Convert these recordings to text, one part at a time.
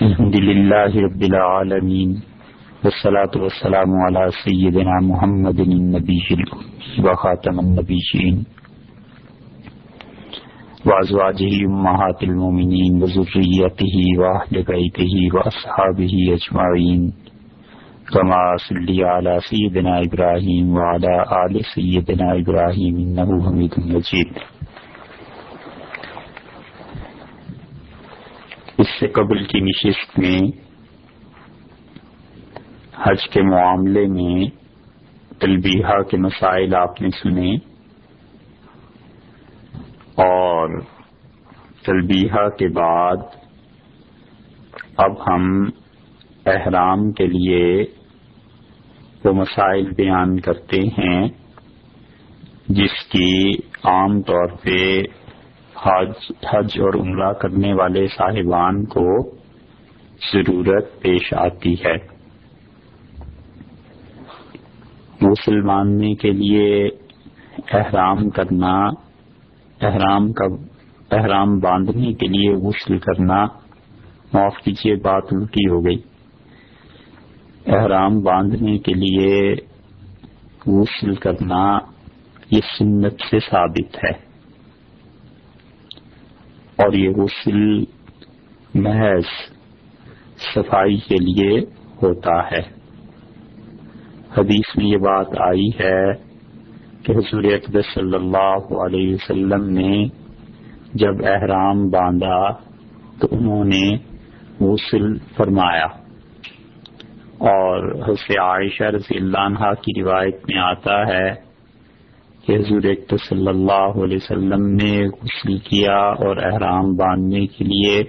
الحمد لله رب العالمين والصلاة والسلام على سيدنا محمد النبي وخاتم النبيين وأزواجه أمهات المؤمنين وذريته وأهل بيته وأصحابه أجمعين كما صلي على سيدنا إبراهيم وعلى آل سيدنا إبراهيم إنه حميد مجيد اس سے قبل کی نشست میں حج کے معاملے میں تلبیہ کے مسائل آپ نے سنے اور تلبیہ کے بعد اب ہم احرام کے لیے وہ مسائل بیان کرتے ہیں جس کی عام طور پہ حج حج اور عمرہ کرنے والے صاحبان کو ضرورت پیش آتی ہے۔ مسلماننے کے لیے احرام کرنا، احرام کا، احرام باندھنے کے لیے غسل کرنا معاف کیجیے بات الٹی ہو گئی۔ احرام باندھنے کے لیے غسل کرنا یہ سنت سے ثابت ہے۔ اور یہ غسل محض صفائی کے لیے ہوتا ہے۔ حدیث میں یہ بات آئی ہے کہ حضور اقدس صلی اللہ علیہ وسلم نے جب احرام باندھا تو انہوں نے غسل فرمایا۔ اور حضرت عائشہ رضی اللہ عنہ کی روایت میں آتا ہے کہ حضور ایک صلی اللہ علیہ وسلم نے غسل کیا اور احرام باندھنے کے لیے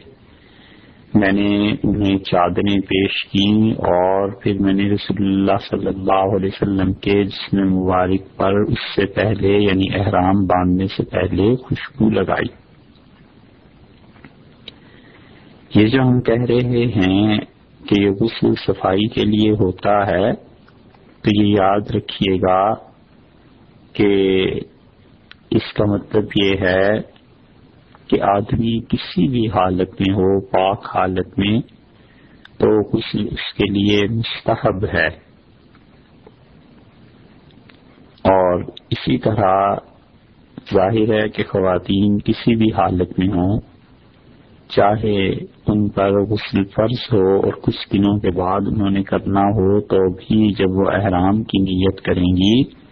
میں نے انہیں چادریں پیش کی اور پھر میں نے رسول اللہ صلی اللہ علیہ وسلم کے جسم مبارک پر اس سے پہلے یعنی احرام باندھنے سے پہلے خوشبو لگائی۔ یہ جو ہم کہہ رہے ہیں کہ یہ غسل صفائی کے لیے ہوتا ہے تو یہ یاد رکھیے گا کہ اس کا مطلب یہ ہے کہ آدمی کسی بھی حالت میں ہو، پاک حالت میں، تو غسل اس کے لیے مستحب ہے۔ اور اسی طرح ظاہر ہے کہ خواتین کسی بھی حالت میں ہوں، چاہے ان پر غسل فرض ہو اور کچھ دنوں کے بعد انہوں نے کرنا ہو، تو بھی جب وہ احرام کی نیت کریں گی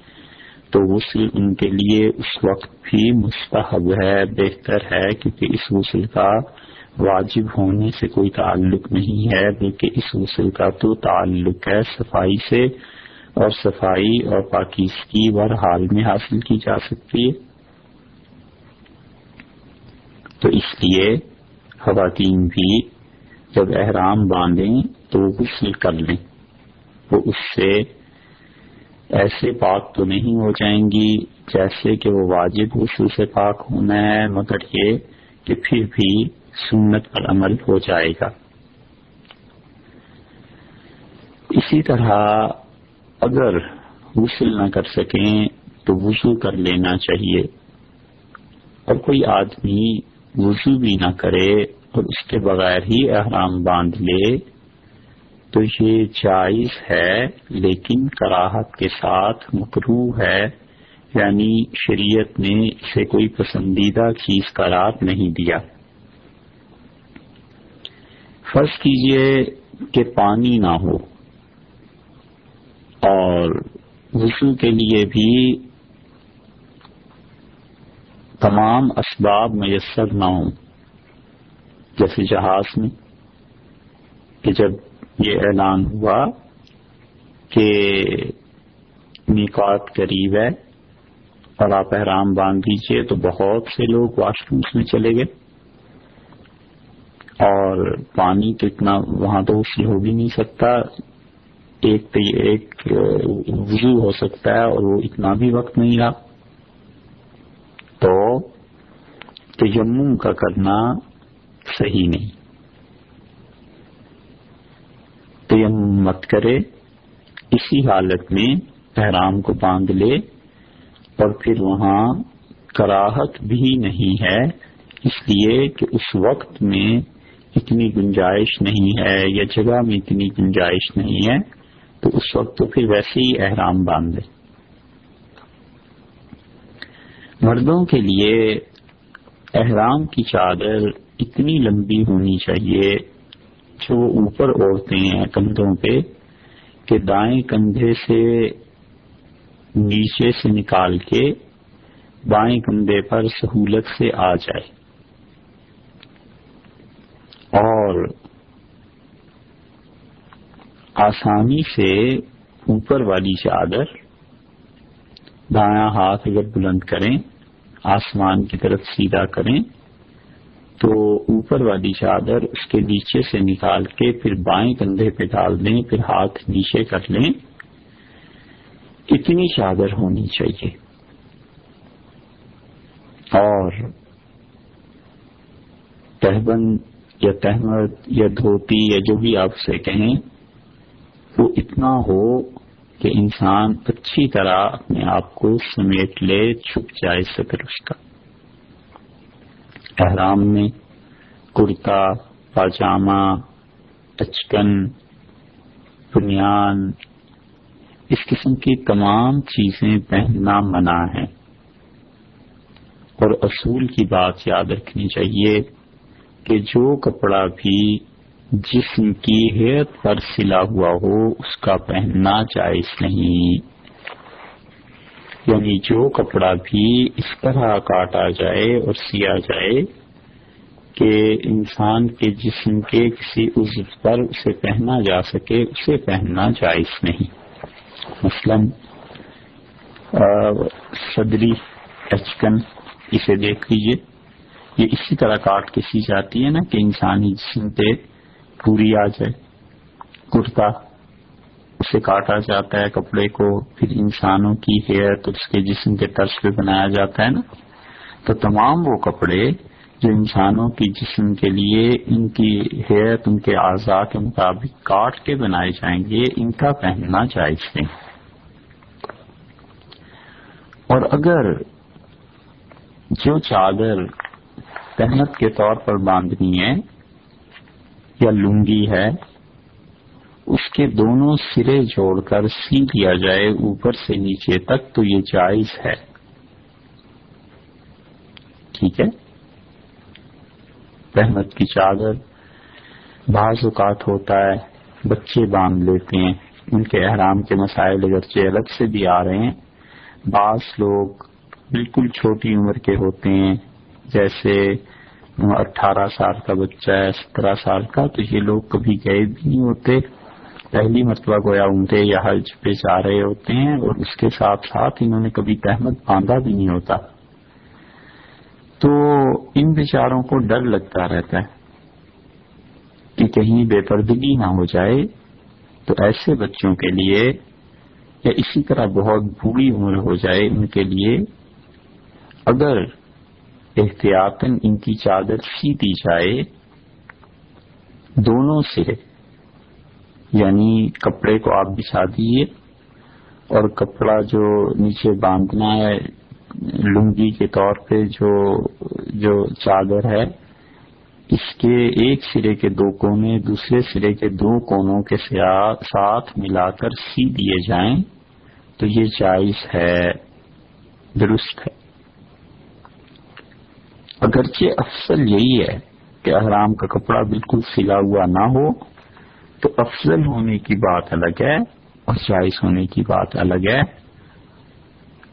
تو غسل ان کے لیے اس وقت بھی مستحب ہے، بہتر ہے، کیونکہ اس غسل کا واجب ہونے سے کوئی تعلق نہیں ہے، بلکہ اس غسل کا تو تعلق ہے صفائی سے اور صفائی اور پاکیزگی ہر حال میں حاصل کی جا سکتی ہے۔ تو اس لیے خواتین بھی جب احرام باندھیں تو غسل کر لیں، وہ اس سے ایسے پاک تو نہیں ہو جائیں گی جیسے کہ وہ واجب غسل سے پاک ہونا ہے، مگر یہ کہ پھر بھی سنت پر عمل ہو جائے گا۔ اسی طرح اگر غسل نہ کر سکیں تو وضو کر لینا چاہیے۔ اور کوئی آدمی وضو بھی نہ کرے اور اس کے بغیر ہی احرام باندھ لے تو یہ جائز ہے، لیکن کراہت کے ساتھ مکرو ہے یعنی شریعت نے اسے کوئی پسندیدہ چیز قرار نہیں دیا۔ فرض کیجیے کہ پانی نہ ہو، اور وضو کے لیے بھی تمام اسباب میسر نہ ہوں، جیسے جہاز میں، کہ جب یہ اعلان ہوا کہ میکات قریب ہے اور آپ احرام باندھ دیجیے تو بہت سے لوگ واش رومس میں چلے گئے اور پانی تو اتنا وہاں تو اس ہو بھی نہیں سکتا، ایک ایک وضو ہو سکتا ہے اور وہ اتنا بھی وقت نہیں رہا۔ تو تیمم کا کرنا صحیح نہیں۔ تیمم مت کرے، اسی حالت میں احرام کو باندھ لے اور پھر وہاں کراہت بھی نہیں ہے، اس لیے کہ اس وقت میں اتنی گنجائش نہیں ہے یا جگہ میں اتنی گنجائش نہیں ہے، تو اس وقت تو پھر ویسے ہی احرام باندھ دے مردوں کے لیے احرام کی چادر اتنی لمبی ہونی چاہیے جو وہ اوپر اوڑھتے ہیں کندھوں پہ کہ دائیں کندھے سے نیچے سے نکال کے بائیں کندھے پر سہولت سے آ جائے۔ اور آسانی سے اوپر والی چادر دایاں ہاتھ اگر بلند کریں، آسمان کی طرف سیدھا کریں۔ تو اوپر والی چادر اس کے نیچے سے نکال کے پھر بائیں کندھے پہ ڈال دیں، پھر ہاتھ نیچے کر لیں۔ اتنی چادر ہونی چاہیے۔ اور تہبند یا تہمت یا دھوتی یا جو بھی آپ سے کہیں، وہ اتنا ہو کہ انسان اچھی طرح اپنے آپ کو سمیٹ لے، چھپ جائے سکر اس کا۔ احرام میں کرتا، پاجامہ، اچکن، بنیان، اس قسم کی تمام چیزیں پہننا منع ہے اور اصول کی بات یاد رکھنی چاہیے کہ جو کپڑا بھی جسم کی ہیت پر سلا ہوا ہو، اس کا پہننا جائز نہیں۔ یعنی جو کپڑا بھی اس طرح کاٹا جائے اور سیا جائے کہ انسان کے جسم کے کسی عزو پر اسے پہنا جا سکے، اسے پہننا جائز نہیں۔ مثلا صدری اچکن، اسے دیکھ لیجیے یہ اسی طرح کاٹ کے سی جاتی ہے نا کہ انسانی جسم پہ پوری آ جائے۔ کرتا اسے کاٹا جاتا ہے، کپڑے کو، پھر انسانوں کی ہیئر تو اس کے جسم کے طرز پہ بنایا جاتا ہے نا۔ تو تمام وہ کپڑے جو انسانوں کی جسم کے لیے، ان کی ہیئر ان کے اعضاء کے مطابق کاٹ کے بنائے جائیں گے، ان کا پہننا جائز نہیں۔ اور اگر جو چادر تحمت کے طور پر باندھنی ہے یا لنگی ہے اس کے دونوں سرے جوڑ کر سی دیا جائے اوپر سے نیچے تک، تو یہ جائز ہے۔ ٹھیک ہے؟ رحمت کی چادر بعض اوقات ہوتا ہے، بچے باندھ لیتے ہیں، ان کے احرام کے مسائل اگرچہ الگ سے بھی آ رہے ہیں۔ بعض لوگ بالکل چھوٹی عمر کے ہوتے ہیں، جیسے اٹھارہ سال کا بچہ ہے، سترہ سال کا، تو یہ لوگ کبھی گئے بھی نہیں ہوتے۔ پہلی مرتبہ گویا عمدے یا حج پہ جا رہے ہوتے ہیں اور اس کے ساتھ ساتھ انہوں نے کبھی تحمد باندھا بھی نہیں ہوتا۔ تو ان بیچاروں کو ڈر لگتا رہتا ہے کہ کہیں بے پردگی نہ ہو جائے۔ تو ایسے بچوں کے لیے یا اسی طرح بہت بری عمر ہو جائے ان کے لیے اگر احتیاطاً ان کی چادر سی دی جائے، دونوں سرے یعنی کپڑے کو آپ بچھا دیے اور کپڑا جو نیچے باندھنا ہے، لنگی کے طور پہ جو جو چادر ہے، اس کے ایک سرے کے دو کونے، دوسرے سرے کے دو کونوں کے ساتھ ملا کر سی دیے جائیں تو یہ جائز ہے، درست ہے۔ اگرچہ افضل یہی ہے کہ احرام کا کپڑا بالکل سلا ہوا نہ ہو تو افضل ہونے کی بات الگ ہے اور جائز ہونے کی بات الگ ہے۔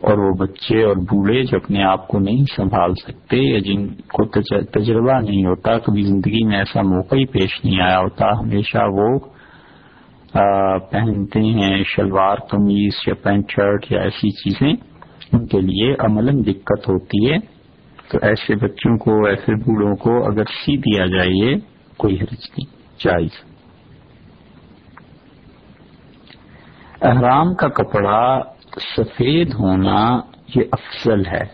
اور وہ بچے اور بوڑھے جو اپنے آپ کو نہیں سنبھال سکتے یا جن کو تجربہ نہیں ہوتا، کبھی زندگی میں ایسا موقع ہی پیش نہیں آیا ہوتا، ہمیشہ وہ پہنتے ہیں شلوار قمیض یا پینٹ شرٹ یا ایسی چیزیں، ان کے لیے عملاً دقت ہوتی ہے۔ تو ایسے بچوں کو، ایسے بوڑھوں کو اگر سی دیا جائے کوئی حرج نہیں، جائز۔ احرام کا کپڑا سفید ہونا یہ افضل ہے۔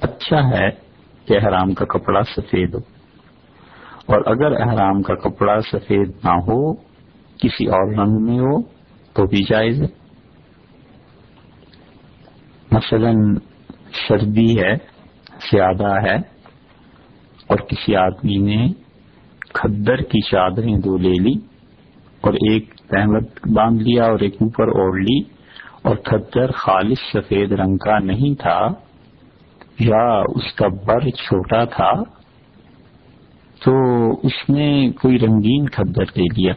اچھا ہے کہ احرام کا کپڑا سفید ہو۔ اور اگر احرام کا کپڑا سفید نہ ہو، کسی اور رنگ میں ہو، تو بھی جائز ہے۔ مثلا سردی ہے، زیادہ ہے، اور کسی آدمی نے کھدر کی چادریں دو لے لی، اور ایک احمد باندھ لیا اور ایک اوپر اوڑھ لی اور کھدر خالص سفید رنگ کا نہیں تھا، یا اس کا بر چھوٹا تھا، تو اس نے کوئی رنگین کھدر لے لیا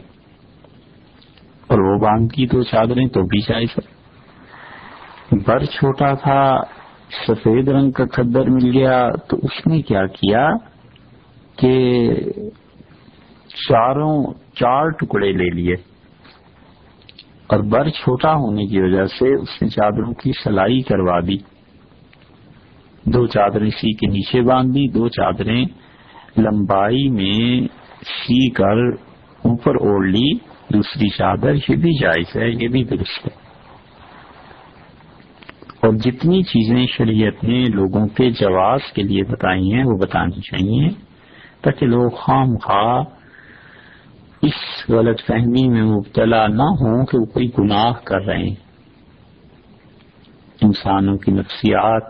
اور وہ باندھ کی دو چادریں تو بھی جائز ہے بر چھوٹا تھا، سفید رنگ کا کھدر مل گیا، تو اس نے کیا کیا کہ چاروں، چار ٹکڑے لے لیے۔ اور بر چھوٹا ہونے کی وجہ سے اس نے چادروں کی سلائی کروا دی۔ دو چادریں سی کے نیچے باندھ دی دو چادریں لمبائی میں سی کر اوپر اوڑھ لی۔ دوسری چادر یہ بھی جائز ہے، یہ بھی درست ہے۔ اور جتنی چیزیں شریعت نے لوگوں کے جواز کے لیے بتائی ہیں، وہ بتانی چاہیے تاکہ لوگ خام خواہ اس غلط فہمی میں مبتلا نہ ہوں کہ وہ کوئی گناہ کر رہے ہیں۔ انسانوں کی نفسیات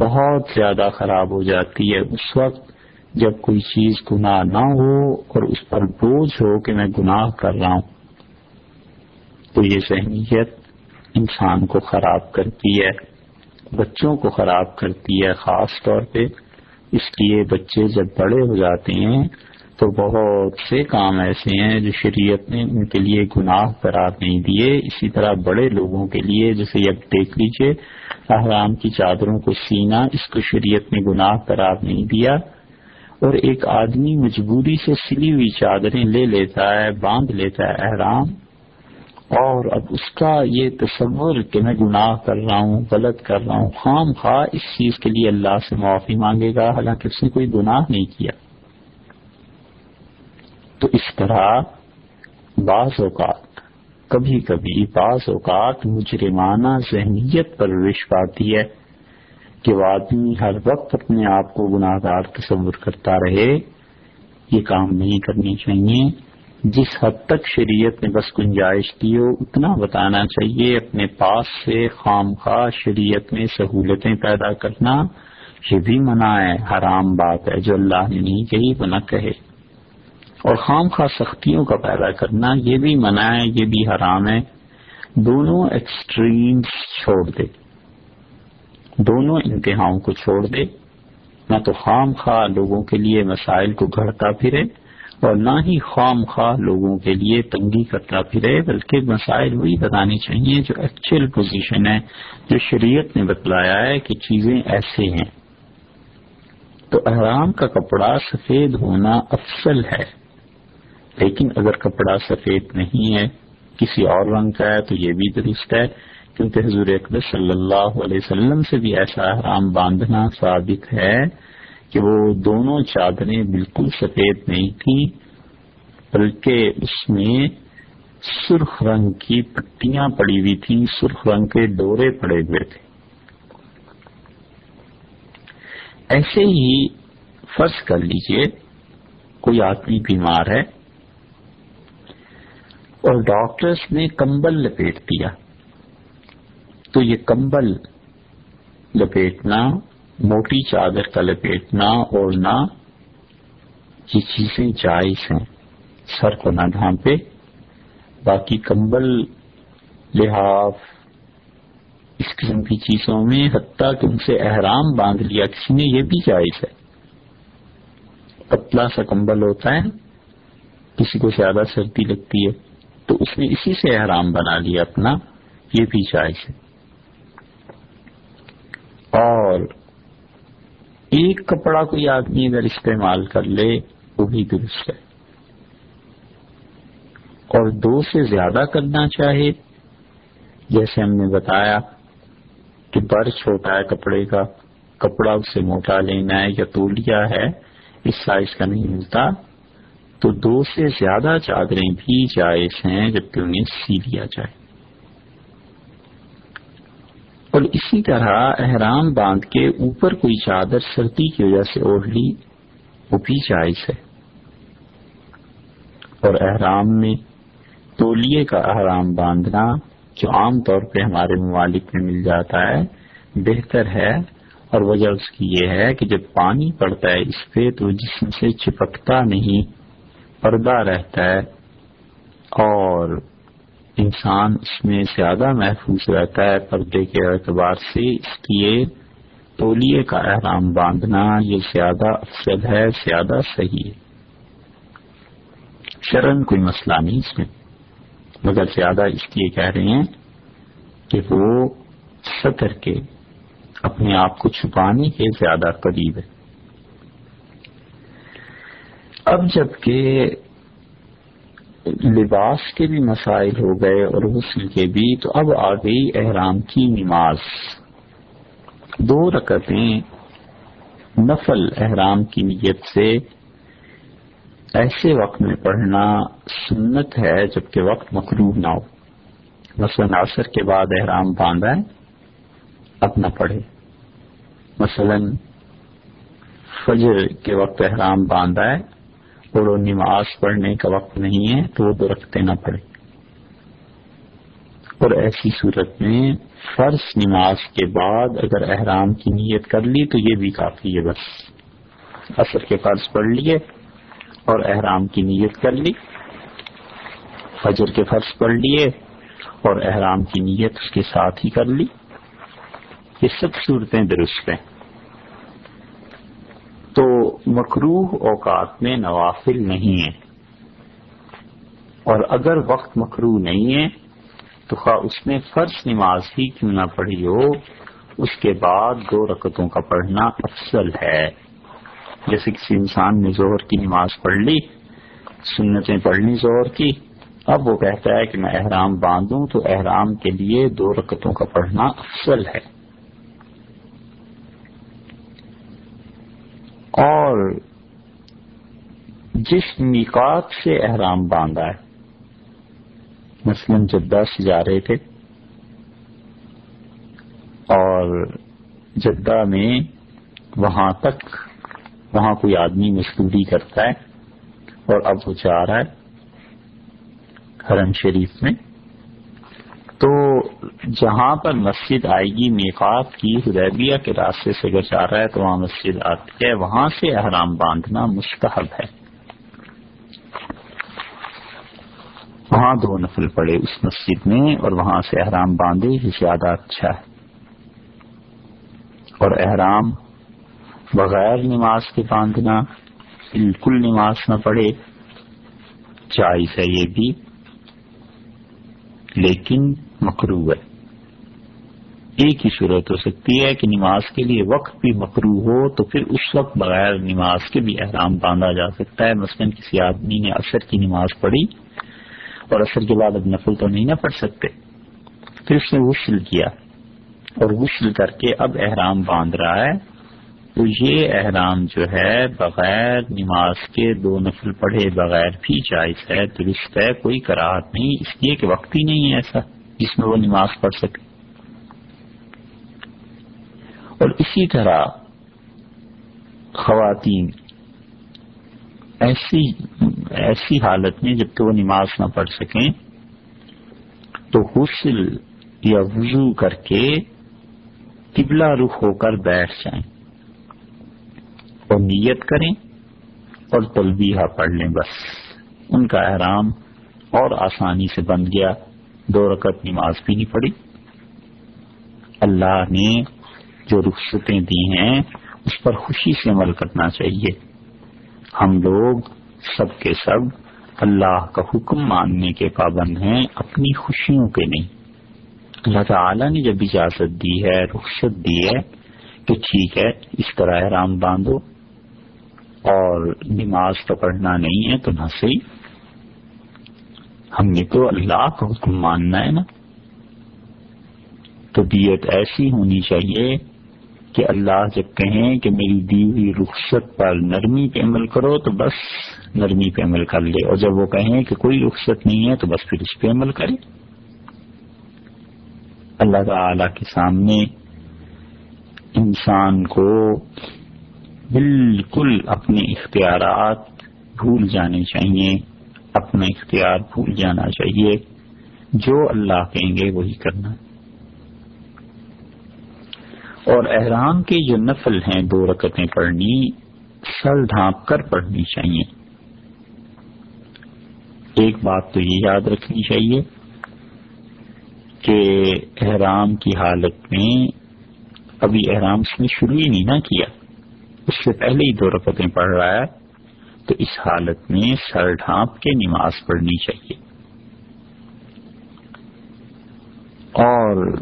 بہت زیادہ خراب ہو جاتی ہے۔ اس وقت جب کوئی چیز گناہ نہ ہو اور اس پر بوجھ ہو کہ میں گناہ کر رہا ہوں، تو یہ ذہنیت انسان کو خراب کرتی ہے، بچوں کو خراب کرتی ہے۔ خاص طور پہ اس لیے بچے جب بڑے ہو جاتے ہیں تو بہت سے کام ایسے ہیں جو شریعت نے ان کے لیے گناہ قرار نہیں دیے۔ اسی طرح بڑے لوگوں کے لیے جیسے اب دیکھ لیجیے احرام کی چادروں کو سینا، اس کو شریعت نے گناہ قرار نہیں دیا۔ اور ایک آدمی مجبوری سے سلی ہوئی چادریں لے لیتا ہے، باندھ لیتا ہے احرام۔ اور اب اس کا یہ تصور کہ میں گناہ کر رہا ہوں، غلط کر رہا ہوں، خام خواہ اس چیز کے لیے اللہ سے معافی مانگے گا۔ حالانکہ اس نے کوئی گناہ نہیں کیا۔ تو اس طرح بعض اوقات کبھی کبھی بعض اوقات مجرمانہ ذہنیت پر وش پاتی ہے کہ وہ آدمی ہر وقت اپنے آپ کو گناہ گار تصور کرتا رہے۔ یہ کام نہیں کرنی چاہیے۔ جس حد تک شریعت نے بس گنجائش دی ہو، اتنا بتانا چاہیے اپنے پاس سے خام خواہ شریعت میں سہولتیں پیدا کرنا یہ بھی منع ہے، حرام بات ہے۔ جو اللہ نے نہیں کہی وہ نہ کہے۔ اور خام خواہ سختیوں کا پیدا کرنا، یہ بھی منع ہے، یہ بھی حرام ہے، دونوں ایکسٹریمز چھوڑ دے۔ دونوں انتہاؤں کو چھوڑ دے۔ نہ تو خام خواہ لوگوں کے لیے مسائل کو گھڑتا پھرے اور نہ ہی خام خواہ لوگوں کے لیے تنگی کرتا پھرے، بلکہ مسائل وہی بتانے چاہیے جو ایکچوئل پوزیشن ہے، جو شریعت نے بتلایا ہے کہ چیزیں ایسے ہیں۔ تو احرام کا کپڑا سفید ہونا افسل ہے۔ لیکن اگر کپڑا سفید نہیں ہے، کسی اور رنگ کا ہے، تو یہ بھی درست ہے، کیونکہ حضور اکبر صلی اللہ علیہ وسلم سے بھی ایسا احرام باندھنا ثابت ہے کہ وہ دونوں چادریں بالکل سفید نہیں تھیں، بلکہ اس میں سرخ رنگ کی پٹیاں پڑی ہوئی تھیں، سرخ رنگ کے ڈورے پڑے ہوئے تھے۔ ایسے ہی فرض کر لیجیے، کوئی آدمی بیمار ہے اور ڈاکٹرز نے کمبل لپیٹ دیا۔ تو یہ کمبل لپیٹنا، موٹی چادر کا لپیٹنا اوڑھنا یہ چیزیں جائز ہیں۔ سر کو نہ ڈھانپے۔ باقی کمبل لحاف، اس قسم کی چیزوں میں حتیٰ کہ ان سے احرام باندھ لیا۔ کسی نے یہ بھی جائز ہے۔ پتلا سا کمبل ہوتا ہے۔ کسی کو زیادہ سردی لگتی ہے۔ تو اس نے اسی سے احرام بنا لیا اپنا، یہ بھی جائز ہے۔ اور ایک کپڑا کوئی آدمی اگر استعمال کر لے، وہ بھی درست ہے۔ اور دو سے زیادہ کرنا چاہے، جیسے ہم نے بتایا کہ بر چھوٹا ہے کپڑے کا، کپڑا اس سے موٹا لینا ہے یا تولیا ہے، اس سائز کا نہیں ملتا۔ تو دو سے زیادہ چادریں بھی جائز ہیں جبکہ انہیں سی لیا جائے۔ اور اسی طرح احرام باندھ کے اوپر کوئی چادر سردی کی وجہ سے اوڑھ لی، وہ بھی جائز ہے۔ اور احرام میں تولیے کا احرام باندھنا جو عام طور پہ ہمارے ممالک میں مل جاتا ہے، بہتر ہے۔ اور وجہ اس کی یہ ہے کہ جب پانی پڑتا ہے اس پہ تو جسم سے چپکتا نہیں۔ پردہ رہتا ہے اور انسان اس میں زیادہ محفوظ رہتا ہے پردے کے اعتبار سے، اس لیے تولیے کا احرام باندھنا یہ زیادہ افسد ہے، زیادہ صحیح ہے۔ شرن کوئی مسئلہ نہیں اس میں۔ مگر زیادہ اس لیے کہہ رہے ہیں کہ وہ سطر کے، اپنے آپ کو چھپانے کے زیادہ قریب ہے۔ اب جبکہ لباس کے بھی مسائل ہو گئے اور غسل کے بھی، تو اب آ گئی احرام کی نماز۔ دو رکعتیں نفل احرام کی نیت سے ایسے وقت میں پڑھنا سنت ہے جبکہ وقت مقروب نہ ہو۔ مثلاً عصر کے بعد احرام باندھا ہے، اب نہ پڑھے۔ مثلا فجر کے وقت احرام باندھا ہے اور نماز پڑھنے کا وقت نہیں ہے تو وہ دو رکھتے نہ پڑے اور ایسی صورت میں فرض نماز کے بعد اگر احرام کی نیت کر لی تو یہ بھی کافی ہے بس۔ عصر کے فرض پڑھ لیے اور احرام کی نیت کر لی۔ فجر کے فرض پڑھ لیے اور احرام کی نیت اس کے ساتھ ہی کر لی۔ یہ سب صورتیں درست ہیں۔ تو مکروح اوقات میں نوافل نہیں ہے اور اگر وقت مکرو نہیں ہے، تو خواہ اس میں فرض نماز ہی کیوں نہ پڑھی ہو، اس کے بعد دو رکتوں کا پڑھنا افضل ہے۔ جیسے کسی انسان نے زہر کی نماز پڑھ لی، سنتیں پڑھ لی زہر کی، اب وہ کہتا ہے کہ میں احرام باندھوں تو احرام کے لیے دو رکتوں کا پڑھنا افضل ہے۔ اور جس نکات سے احرام باندھا ہے۔ مثلاً جدہ سے جا رہے تھے اور جدہ میں وہاں تک وہاں کوئی آدمی مزدوری کرتا ہے اور اب وہ جا رہا ہے حرم شریف میں۔ تو جہاں پر مسجد آئے گی، میقات کی، حدیبیہ کے راستے سے اگر جا رہا ہے تو وہاں مسجد آتی ہے۔ وہاں سے احرام باندھنا مستحب ہے۔ وہاں دو نفل پڑے اس مسجد میں اور وہاں سے احرام باندھے زیادہ اچھا ہے۔ اور احرام بغیر نماز کے باندھنا بالکل نماز نہ پڑھے جائز ہے یہ بھی۔ لیکن مکرو ہے۔ ایک ہی صورت ہو سکتی ہے کہ نماز کے لیے وقت بھی مکرو ہو تو پھر اس وقت بغیر نماز کے بھی احرام باندھا جا سکتا ہے۔ مثلاً کسی آدمی نے عصر کی نماز پڑھی اور عصر کے بعد اب نفل تو نہیں نہ پڑھ سکتے۔ پھر اس نے غسل کیا اور غسل کر کے اب احرام باندھ رہا ہے۔ تو یہ احرام جو ہے بغیر نماز کے دو نفل پڑھے بغیر بھی جائز ہے، درست ہے، کوئی کراہت نہیں۔ اس لیے کہ وقت ہی نہیں ہے ایسا۔ جس میں وہ نماز پڑھ سکے۔ اور اسی طرح خواتین ایسی ایسی حالت میں جبکہ وہ نماز نہ پڑھ سکیں، تو غسل یا وضو کر کے قبلہ رخ ہو کر بیٹھ جائیں۔ اور نیت کریں اور تلبیہ پڑھ لیں بس۔ ان کا احرام اور آسانی سے بن گیا۔ دو رکعت نماز بھی نہیں پڑی اللہ نے جو رخصتیں دی ہیں، اس پر خوشی سے عمل کرنا چاہیے۔ ہم لوگ سب کے سب اللہ کا حکم ماننے کے پابند ہیں، اپنی خوشیوں کے نہیں۔ اللہ تعالی نے جب اجازت دی ہے، رخصت دی ہے تو ٹھیک ہے، اس طرح احرام باندھو۔ اور نماز تو پڑھنا نہیں ہے تو نہ صحیح۔ ہم نے تو اللہ کا حکم ماننا ہے نا۔ طبیعت ایسی ہونی چاہیے کہ اللہ جب کہیں کہ میری دی ہوئی رخصت پر نرمی پہ عمل کرو تو بس نرمی پہ عمل کر لے۔ اور جب وہ کہیں کہ کوئی رخصت نہیں ہے تو بس پھر اس پہ عمل کرے۔ اللہ تعالی کے سامنے انسان کو بالکل اپنے اختیارات بھول جانے چاہیے۔ اپنا اختیار بھول جانا چاہیے۔ جو اللہ کہیں گے وہی کرنا۔ اور احرام کے جو نفل ہیں دو رکتیں پڑھنی، سر ڈھانپ کر پڑھنی چاہیے۔ ایک بات تو یہ یاد رکھنی چاہیے کہ احرام کی حالت میں ابھی احرام اس نے شروع ہی نہیں نہ کیا۔ اس سے پہلے ہی دو رکعتیں پڑھ رہا ہے۔ تو اس حالت میں سر ڈھانپ کے نماز پڑھنی چاہیے۔ اور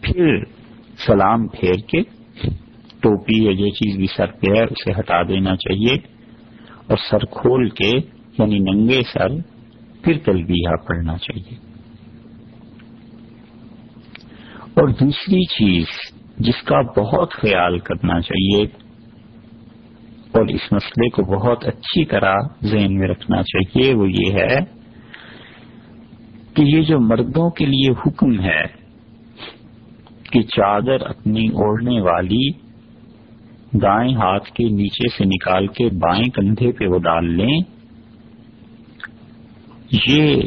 پھر سلام پھیر کے ٹوپی یا جو چیز بھی سر پہ ہے اسے ہٹا دینا چاہیے اور سر کھول کے یعنی ننگے سر پھر تلبیہ پڑھنا چاہیے۔ اور دوسری چیز جس کا بہت خیال کرنا چاہیے اور اس مسئلے کو بہت اچھی طرح ذہن میں رکھنا چاہیے، وہ یہ ہے کہ یہ جو مردوں کے لیے حکم ہے کہ چادر اپنی اوڑھنے والی دائیں ہاتھ کے نیچے سے نکال کے بائیں کندھے پہ وہ ڈال لیں، یہ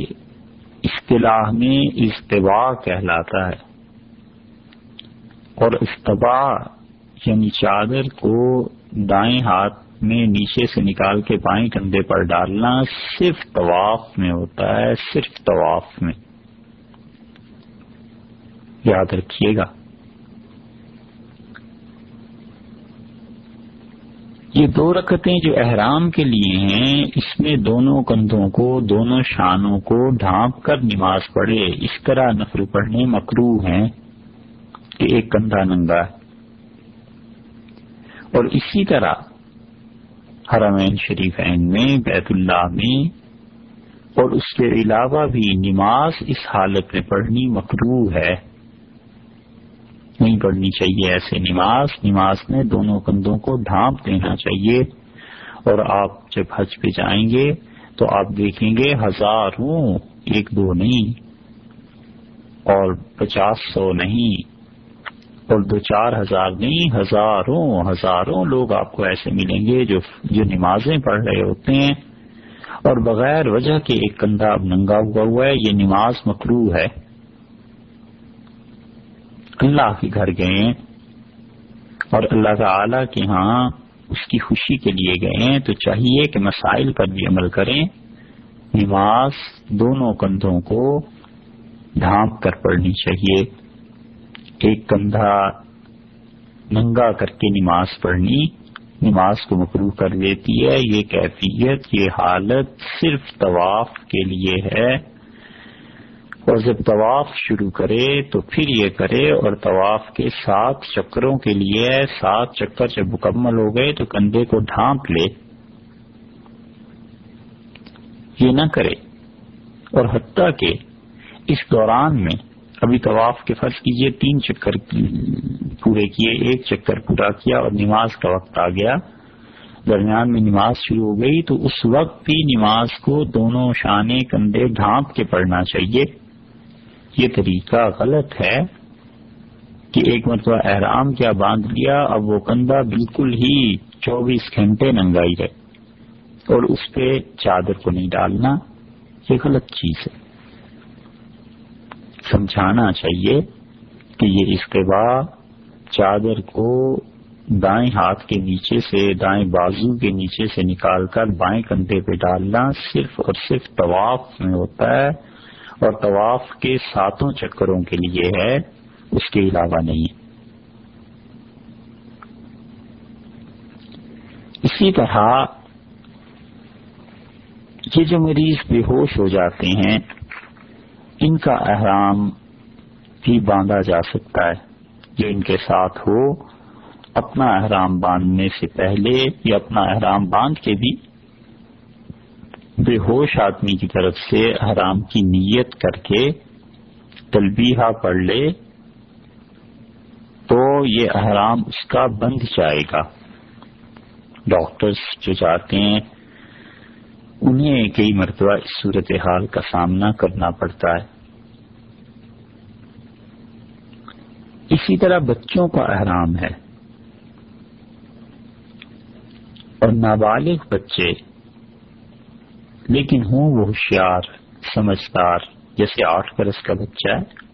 اصطلاح میں استباع کہلاتا ہے۔ اور استبا یعنی چادر کو دائیں ہاتھ میں نیچے سے نکال کے بائیں کندھے پر ڈالنا صرف طواف میں ہوتا ہے، صرف طواف میں۔ یاد رکھیے گا۔ یہ دو رکتیں جو احرام کے لیے ہیں، اس میں دونوں کندھوں کو، دونوں شانوں کو ڈھانپ کر نماز پڑھے۔ اس طرح نفل پڑھنے مکرو ہیں کہ ایک کندھا ننگا ہے۔ اور اسی طرح حرمین شریفین میں، بیت اللہ میں اور اس کے علاوہ بھی نماز اس حالت میں پڑھنی مکرو ہے۔ نہیں پڑھنی چاہیے ایسے نماز نماز میں دونوں کندھوں کو ڈھانپ دینا چاہیے اور آپ جب حج پہ جائیں گے تو آپ دیکھیں گے ہزاروں، ایک دو نہیں اور پچاس سو نہیں۔ اور دو چار ہزار نہیں، ہزاروں ہزاروں لوگ آپ کو ایسے ملیں گے جو جو نمازیں پڑھ رہے ہوتے ہیں۔ اور بغیر وجہ کے ایک کندھا اب ننگا ہوا ہوا ہے، یہ نماز مکرو ہے۔ اللہ کے گھر گئے اور اللہ تعالی کے ہاں اس کی خوشی کے لیے گئے، تو چاہیے کہ مسائل پر بھی عمل کریں۔ نماز دونوں کندھوں کو ڈھانپ کر پڑھنی چاہیے۔ ایک کندھا ننگا کر کے نماز پڑھنی، نماز کو مکرو کر دیتی ہے، یہ کیفیت، یہ حالت صرف طواف کے لیے ہے۔ اور جب طواف شروع کرے تو پھر یہ کرے، اور طواف کے سات چکروں کے لیے سات چکر جب مکمل ہو گئے تو کندھے کو ڈھانپ لے۔ یہ نہ کرے۔ اور حتیٰ کہ اس دوران میں ابھی طواف کے فرض کیجیے، تین چکر پورے کیے، ایک چکر پورا کیا اور نماز کا وقت آ گیا۔ درمیان میں نماز شروع ہو گئی تو اس وقت بھی نماز کو دونوں شانے، کندھے، ڈھانپ کے پڑھنا چاہیے۔ یہ طریقہ غلط ہے کہ ایک مرتبہ احرام کیا، باندھ لیا، اب وہ کندھا بالکل ہی چوبیس گھنٹے ننگائی رہے اور اس پہ چادر کو نہیں ڈالنا۔ یہ غلط چیز ہے۔ سمجھانا چاہیے کہ یہ استفاع چادر کو دائیں ہاتھ کے نیچے سے دائیں بازو کے نیچے سے نکال کر بائیں کندھے پہ ڈالنا صرف اور صرف طواف میں ہوتا ہے اور طواف کے ساتوں چکروں کے لیے ہے، اس کے علاوہ نہیں۔ اسی طرح یہ جو مریض بے ہوش ہو جاتے ہیں ان کا احرام بھی باندھا جا سکتا ہے۔ جو ان کے ساتھ ہو، اپنا احرام باندھنے سے پہلے یا اپنا احرام باندھ کے بھی بے ہوش آدمی کی طرف سے احرام کی نیت کر کے تلبیہ پڑھ لے تو یہ احرام اس کا بند جائے گا۔ ڈاکٹرز جو چاہتے ہیں انہیں کئی مرتبہ اس صورت حال کا سامنا کرنا پڑتا ہے۔ اسی طرح بچوں کا احرام ہے۔ اور نابالغ بچے، لیکن ہوں وہ ہوشیار، سمجھدار، جیسے آٹھ برس کا بچہ ہے۔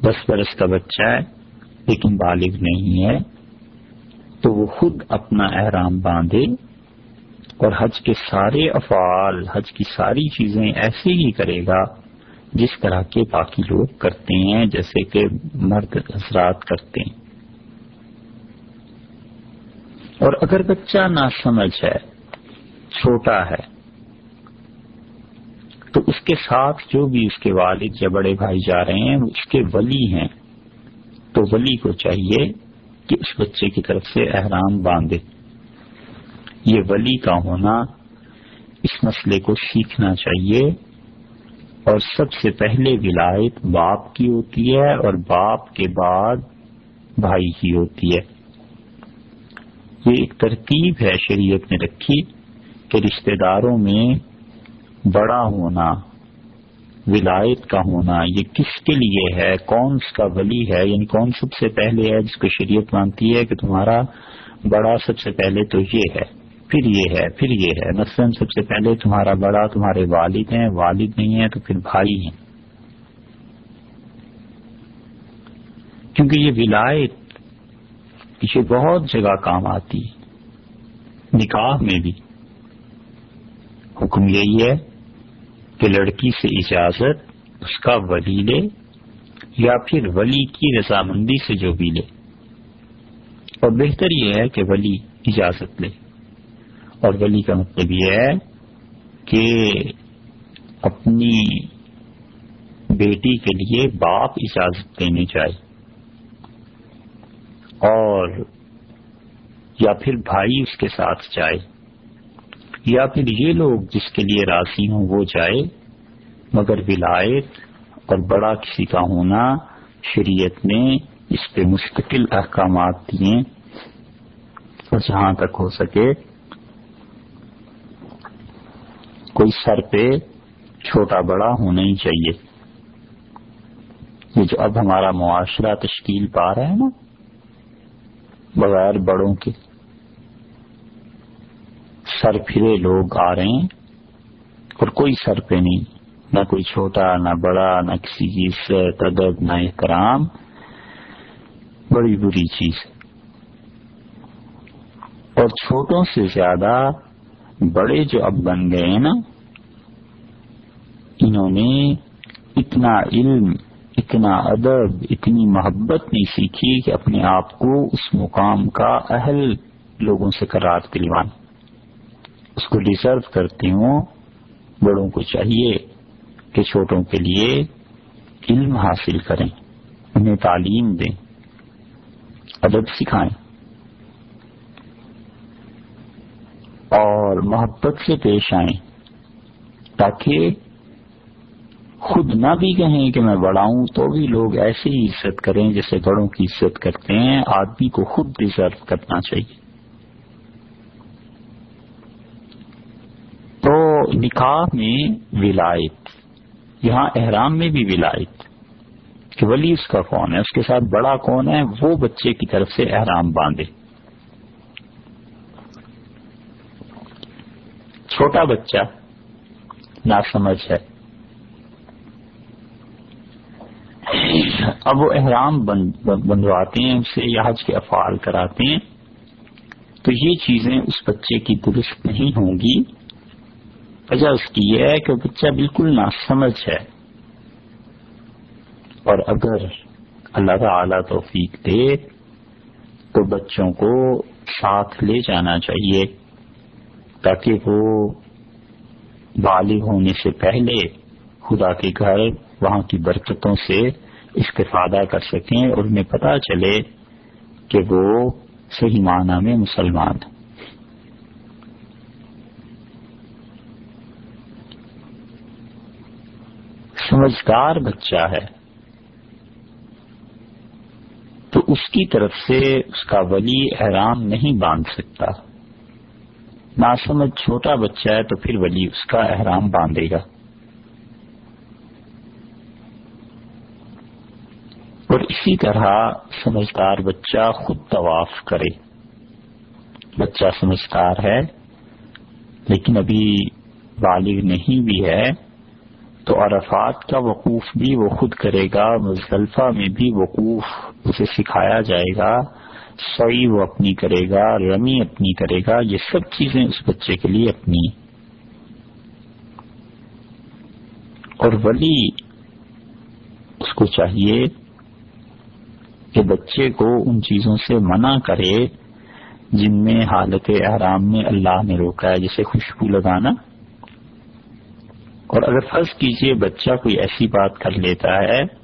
دس برس کا بچہ ہے، لیکن بالغ نہیں ہے۔ تو وہ خود اپنا احرام باندھے۔ اور حج کے سارے افعال، حج کی ساری چیزیں ایسے ہی کرے گا جس طرح کے باقی لوگ کرتے ہیں، جیسے کہ مرد حضرات کرتے ہیں۔ اور اگر بچہ نہ سمجھ ہے، چھوٹا ہے، تو اس کے ساتھ جو بھی اس کے والد یا بڑے بھائی جا رہے ہیں، وہ اس کے ولی ہیں۔ تو ولی کو چاہیے کہ اس بچے کی طرف سے احرام باندھے۔ یہ ولی کا ہونا، اس مسئلے کو سیکھنا چاہیے۔ اور سب سے پہلے ولایت باپ کی ہوتی ہے اور باپ کے بعد بھائی کی ہوتی ہے۔ یہ ایک ترتیب ہے شریعت نے رکھی کہ رشتہ داروں میں بڑا ہونا، ولایت کا ہونا، یہ کس کے لیے ہے، کون اس کا ولی ہے؟ یعنی کون سب سے پہلے ہے جس کو شریعت مانتی ہے کہ تمہارا بڑا سب سے پہلے تو یہ ہے۔ پھر یہ ہے، پھر یہ ہے۔ مثلاً سب سے پہلے تمہارا بڑا، تمہارے والد ہیں، والد نہیں ہیں تو پھر بھائی ہیں۔ کیونکہ یہ ولایت یہ بہت جگہ کام آتی نکاح میں بھی۔ حکم یہی ہے کہ لڑکی سے اجازت، اس کا ولی لے، یا پھر ولی کی رضامندی سے جو بھی لے۔ اور بہتر یہ ہے کہ ولی اجازت لے۔ اور ولی کا مطلب یہ ہے کہ اپنی بیٹی کے لیے باپ اجازت دینے جائے اور یا پھر بھائی اس کے ساتھ جائے یا پھر یہ لوگ جس کے لیے راضی ہوں وہ جائے، مگر ولایت اور بڑا کسی کا ہونا شریعت نے اس پہ مستقل احکامات دیے اور جہاں تک ہو سکے کوئی سر پہ چھوٹا بڑا ہونا ہی چاہیے۔ یہ جو اب ہمارا معاشرہ تشکیل پا رہا ہے نا، بغیر بڑوں کے۔ سر پھرے لوگ آ رہے ہیں اور کوئی سر پہ نہیں، نہ کوئی چھوٹا، نہ بڑا، نہ کسی کی عزت، ادب، نہ احترام۔ بڑی بری چیز ہے۔ اور چھوٹوں سے زیادہ بڑے جو اب بن گئے ہیں نا، انہوں نے اتنا علم، اتنا ادب، اتنی محبت نہیں سیکھی کہ اپنے آپ کو اس مقام کا اہل لوگوں سے قرار دلوان۔ اس کو ڈیزرو کرتے ہوں، بڑوں کو چاہیے کہ چھوٹوں کے لیے علم حاصل کریں، انہیں تعلیم دیں، ادب سکھائیں۔ اور محبت سے پیش آئیں تاکہ خود نہ بھی کہیں کہ میں بڑا ہوں، تو بھی لوگ ایسے ہی عزت کریں جیسے بڑوں کی عزت کرتے ہیں۔ آدمی کو خود ڈیزرو کرنا چاہیے۔ تو نکاح میں ولایت، یہاں احرام میں بھی ولایت، کہ ولی اس کا کون ہے؟ اس کے ساتھ بڑا کون ہے؟ وہ بچے کی طرف سے احرام باندھے۔ چھوٹا بچہ نہ سمجھ ہے۔ اب وہ احرام بندواتے ہیں، اسے یا حج کے افعال کراتے ہیں۔ تو یہ چیزیں اس بچے کی درست نہیں ہوں گی۔ وجہ اس کی یہ ہے کہ بچہ بالکل ناسمجھ ہے۔ اور اگر اللہ تعالی توفیق دے تو بچوں کو ساتھ لے جانا چاہیے۔ تاکہ وہ بالغ ہونے سے پہلے خدا کے گھر وہاں کی برکتوں سے استفادہ کر سکیں اور انہیں پتہ چلے کہ وہ صحیح معنی میں مسلمان سمجھدار بچہ ہے۔ تو اس کی طرف سے اس کا ولی احرام نہیں باندھ سکتا۔ نہ سمجھ چھوٹا بچہ ہے تو پھر ولی اس کا احرام باندھے گا۔ اور اسی طرح سمجھدار بچہ خود طواف کرے۔ بچہ سمجھدار ہے، لیکن ابھی بالغ نہیں بھی ہے، تو عرفات کا وقوف بھی وہ خود کرے گا، مزدلفہ میں بھی وقوف اسے سکھایا جائے گا۔ سوئی وہ اپنی کرے گا، رمی اپنی کرے گا، یہ سب چیزیں اس بچے کے لیے اپنی۔ اور ولی اس کو چاہیے کہ بچے کو ان چیزوں سے منع کرے جن میں حالت احرام میں اللہ نے روکا ہے، جیسے خوشبو لگانا۔ اور اگر فرض کیجیے بچہ کوئی ایسی بات کر لیتا ہے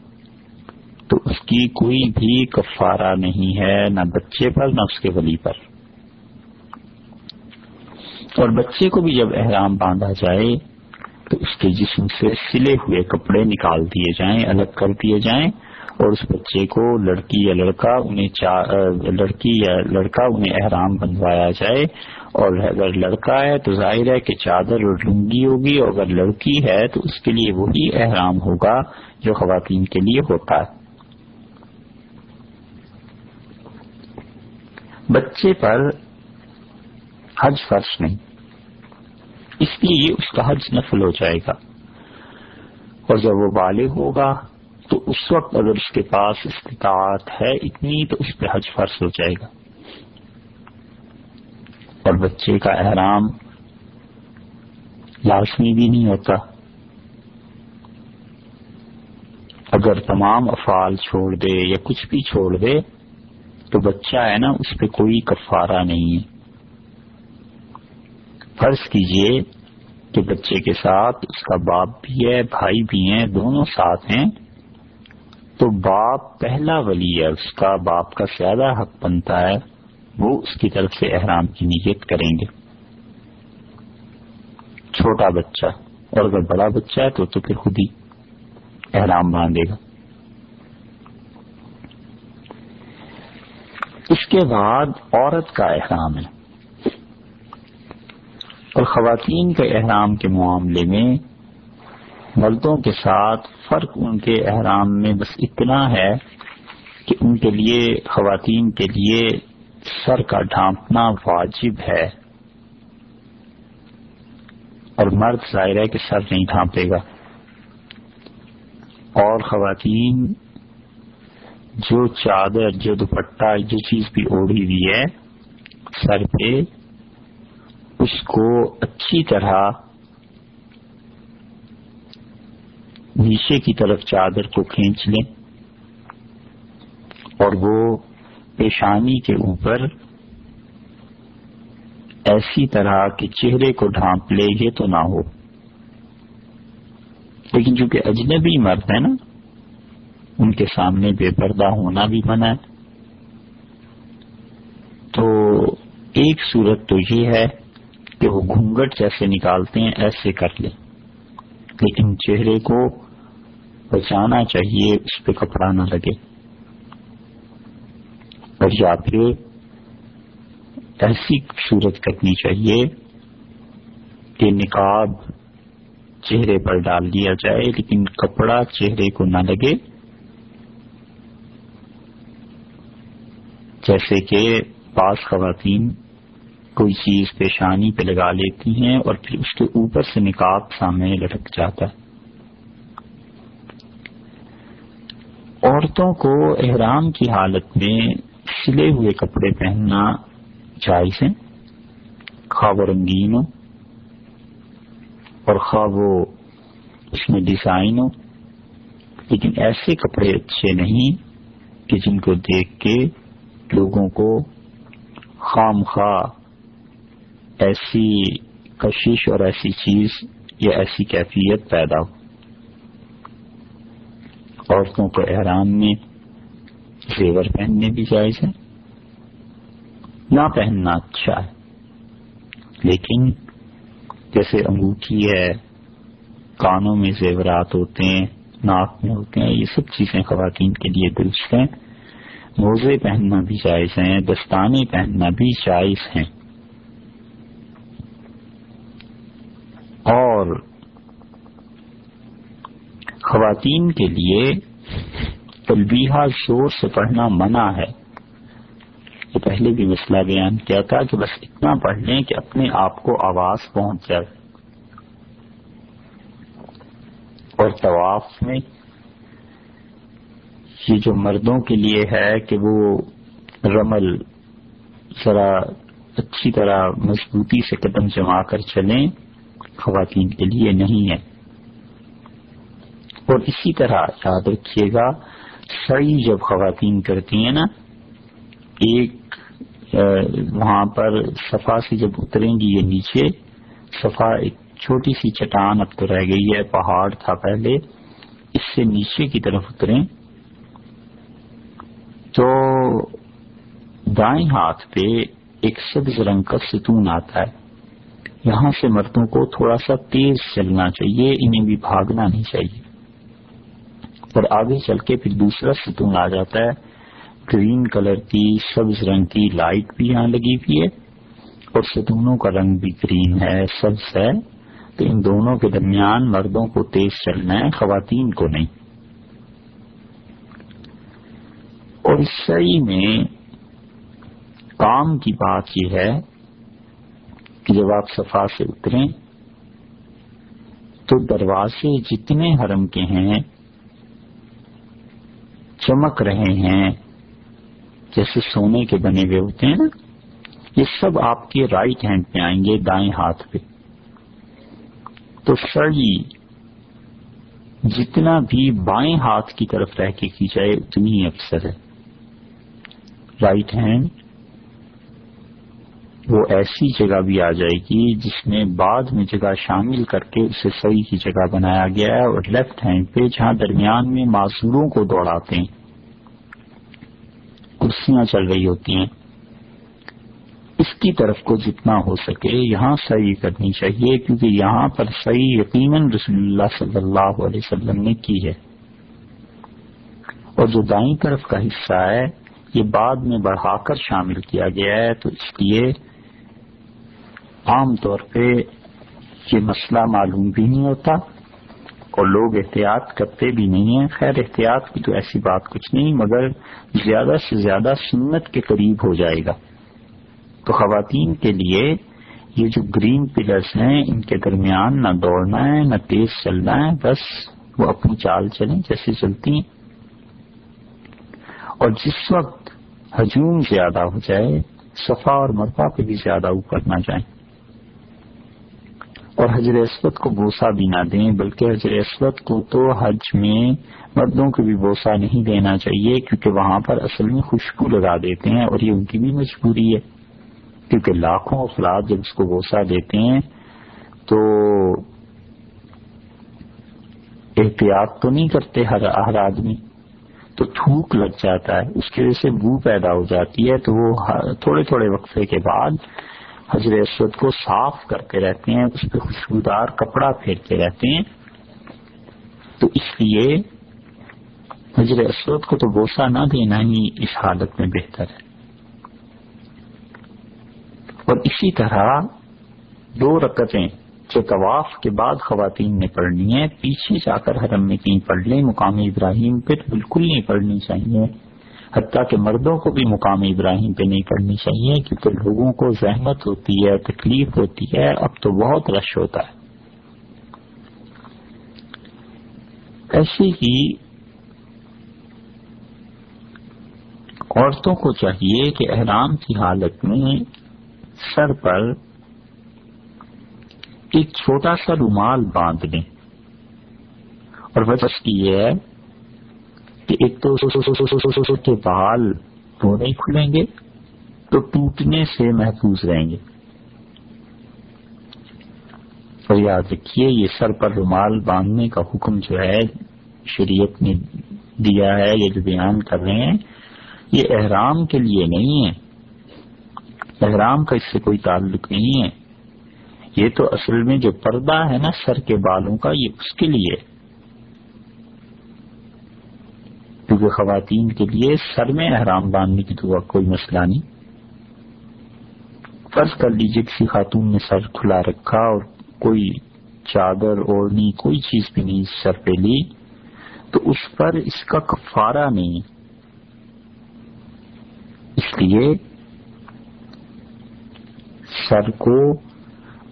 تو اس کی کوئی بھی کفارہ نہیں ہے، نہ بچے پر، نہ اس کے ولی پر۔ اور بچے کو بھی جب احرام باندھا جائے، تو اس کے جسم سے سلے ہوئے کپڑے نکال دیے جائیں، الگ کر دیے جائیں۔ اور اس بچے کو لڑکی یا لڑکا انہیں لڑکی یا لڑکا انہیں احرام بنوایا جائے۔ اور اگر لڑکا ہے تو ظاہر ہے کہ چادر اور لنگی ہوگی، اور اگر لڑکی ہے تو اس کے لیے وہی احرام ہوگا جو خواتین کے لیے ہوتا ہے۔ بچے پر حج فرش نہیں۔ اس لیے اس کا حج نفل ہو جائے گا۔ اور جب وہ بالغ ہوگا، تو اس وقت اگر اس کے پاس استطاعت ہے اتنی، تو اس پہ حج فرض ہو جائے گا۔ اور بچے کا احرام لازمی بھی نہیں ہوتا۔ اگر تمام افعال چھوڑ دے یا کچھ بھی چھوڑ دے تو بچہ ہے نا، اس پہ کوئی کفارہ نہیں ہے۔ فرض کیجیے کہ بچے کے ساتھ اس کا باپ بھی ہے، بھائی بھی ہیں، دونوں ساتھ ہیں، تو باپ پہلا ولی ہے، اس کا باپ کا زیادہ حق بنتا ہے، وہ اس کی طرف سے احرام کی نیت کریں گے۔ چھوٹا بچہ، اور اگر بڑا بچہ ہے تو تو پھر خود ہی احرام باندھے گا۔ اس کے بعد عورت کا احرام ہے۔ اور خواتین کے احرام کے معاملے میں مردوں کے ساتھ فرق ان کے احرام میں بس اتنا ہے کہ ان کے لیے، خواتین کے لیے سر کا ڈھانپنا واجب ہے۔ اور مرد ظاہر ہے کہ سر نہیں ڈھانپے گا۔ اور خواتین جو چادر، جو دوپٹہ، جو چیز بھی اوڑھی ہوئی ہے، سر پہ، اس کو اچھی طرح نیچے کی طرف چادر کو کھینچ لیں اور وہ پیشانی کے اوپر ایسی طرح کہ چہرے کو ڈھانپ لے یہ تو نہ ہو۔ لیکن چونکہ اجنبی مرد ہے نا ان کے سامنے بے پردہ ہونا بھی منع ہے۔ تو ایک صورت تو یہ ہے کہ وہ گھونگٹ جیسے نکالتے ہیں، ایسے کر لیں۔ لیکن چہرے کو بچانا چاہیے، اس پہ کپڑا نہ لگے۔ اور یا پھر ایسی صورت کرنی چاہیے کہ نکاب چہرے پر ڈال دیا جائے، لیکن کپڑا چہرے کو نہ لگے۔ جیسے کہ بعض خواتین کوئی چیز پیشانی پہ لگا لیتی ہیں اور پھر اس کے اوپر سے نکاب سامنے لٹک جاتا ہے۔ عورتوں کو احرام کی حالت میں سلے ہوئے کپڑے پہننا جائز ہے خواب رنگین ہو اور خواب وہ اس میں ڈیزائن ہو لیکن ایسے کپڑے اچھے نہیں کہ جن کو دیکھ کے لوگوں کو خام خواہ ایسی کشش اور ایسی چیز یا ایسی کیفیت پیدا ہو۔ عورتوں کو احرام میں زیور پہننے بھی جائز ہے۔ نہ پہننا اچھا ہے۔ لیکن جیسے انگوٹھی ہے، کانوں میں زیورات ہوتے ہیں، ناک میں ہوتے ہیں، یہ سب چیزیں خواتین کے لیے درست ہیں۔ موزے پہننا بھی جائز ہیں، دستانے پہننا بھی جائز ہیں۔ اور خواتین کے لیے تلبیہ زور سے پڑھنا منع ہے۔ یہ پہلے بھی مسئلہ بیان کیا تھا کہ بس اتنا پڑھ لیں کہ اپنے آپ کو آواز پہنچ جائے۔ اور طواف میں یہ جو مردوں کے لیے ہے کہ وہ رمل ذرا اچھی طرح مضبوطی سے قدم جما کر چلیں، خواتین کے لیے نہیں ہے۔ اور اسی طرح یاد رکھیے گا سڑی جب خواتین کرتی ہیں نا، ایک وہاں پر صفا سے جب اتریں گی یہ نیچے، صفا ایک چھوٹی سی چٹان اب تو رہ گئی ہے، پہاڑ تھا پہلے، اس سے نیچے کی طرف اتریں۔ تو دائیں ہاتھ پہ ایک سبز رنگ کا ستون آتا ہے۔ یہاں سے مردوں کو تھوڑا سا تیز چلنا چاہیے، انہیں بھی بھاگنا نہیں چاہیے۔ اور آگے چل کے پھر دوسرا ستون آ جاتا ہے۔ گرین کلر کی، سبز رنگ کی لائٹ بھی یہاں لگی ہوئی ہے۔ اور ستونوں کا رنگ بھی گرین ہے، سبز ہے۔ تو ان دونوں کے درمیان مردوں کو تیز چلنا ہے، خواتین کو نہیں۔ اور اس صحیح میں کام کی بات یہ ہے کہ جب آپ صفا سے اتریں تو دروازے جتنے حرم کے ہیں، چمک رہے ہیں، جیسے سونے کے بنے ہوئے ہوتے ہیں نا، یہ سب آپ کے رائٹ ہینڈ پہ آئیں گے، دائیں ہاتھ پہ۔ تو سڑی جتنا بھی بائیں ہاتھ کی طرف رہ کے کی جائے، اتنی اکثر ہے۔ رائٹ ہینڈ وہ ایسی جگہ بھی آ جائے گی جس میں بعد میں جگہ شامل کر کے اسے صحیح کی جگہ بنایا گیا ہے اور لیفٹ ہینڈ پہ جہاں درمیان میں معذوروں کو دوڑاتے ہیں، کرسیاں چل رہی ہوتی ہیں۔ اس کی طرف کو جتنا ہو سکے یہاں صحیح کرنی چاہیے کیونکہ یہاں پر صحیح یقیناً رسول اللہ صلی اللہ علیہ وسلم نے کی ہے۔ اور جو دائیں طرف کا حصہ ہے یہ بعد میں بڑھا کر شامل کیا گیا ہے، تو اس لیے عام طور پہ یہ مسئلہ معلوم بھی نہیں ہوتا اور لوگ احتیاط کرتے بھی نہیں ہیں۔ خیر، احتیاط کی تو ایسی بات کچھ نہیں، مگر زیادہ سے زیادہ سنت کے قریب ہو جائے گا۔ تو خواتین کے لیے یہ جو گرین پلرز ہیں، ان کے درمیان نہ دوڑنا ہے، نہ تیز چلنا ہے، بس وہ اپنی چال چلیں جیسے چلتی ہیں۔ اور جس وقت ہجوم زیادہ ہو جائے، صفا اور مرفا پہ بھی زیادہ اوپر نہ جائیں اور حجر اسود کو بوسا بھی نہ دیں، بلکہ حجر اسود کو تو حج میں مردوں کو بھی بوسا نہیں دینا چاہیے، کیونکہ وہاں پر اصل میں خوشبو لگا دیتے ہیں اور یہ ان کی بھی مجبوری ہے۔ کیونکہ لاکھوں افراد جب اس کو بوسا دیتے ہیں، تو احتیاط تو نہیں کرتے ہر ہر آدمی۔ تو تھوک لگ جاتا ہے، اس کی وجہ سے بو پیدا ہو جاتی ہے۔ تو وہ تھوڑے تھوڑے وقفے کے بعد حضر اسود کو صاف کرتے رہتے ہیں، اس پہ خوشبودار کپڑا پھیرتے رہتے ہیں۔ تو اس لیے حضر اسود کو تو بوسا نہ دینا ہی اس حالت میں بہتر ہے۔ اور اسی طرح دو رکتیں جو طواف کے بعد خواتین نے پڑھنی ہے پیچھے جا کر حرم میں کہیں پڑھ لیں، مقام ابراہیم پہ بالکل نہیں پڑھنی چاہیے۔ حتیٰ کہ مردوں کو بھی مقام ابراہیم پہ نہیں کرنی چاہیے، کیونکہ لوگوں کو زحمت ہوتی ہے، تکلیف ہوتی ہے، اب تو بہت رش ہوتا ہے۔ ایسے ہی عورتوں کو چاہیے کہ احرام کی حالت میں سر پر ایک چھوٹا سا رومال باندھ لیں۔ اور وجہ یہ ہے کہ ایک تو سو کے بال تو نہیں کھلیں گے، تو ٹوٹنے سے محفوظ رہیں گے۔ اور یاد رکھیے، یہ سر پر رومال باندھنے کا حکم جو ہے، شریعت نے دیا ہے، یہ جو بیان کر رہے ہیں، یہ احرام کے لیے نہیں ہے۔ احرام کا اس سے کوئی تعلق نہیں ہے۔ یہ تو اصل میں جو پردہ ہے نا سر کے بالوں کا، یہ اس کے لیے۔ کیونکہ خواتین کے لیے سر میں احرام باندھنے کی تو کوئی مسئلہ نہیں۔ فرض کر لیجیے کسی خاتون نے سر کھلا رکھا اور کوئی چادر اوڑھنی کوئی چیز بھی نہیں سر پہ لی، تو اس پر اس کا کفارہ نہیں۔ اس لیے سر کو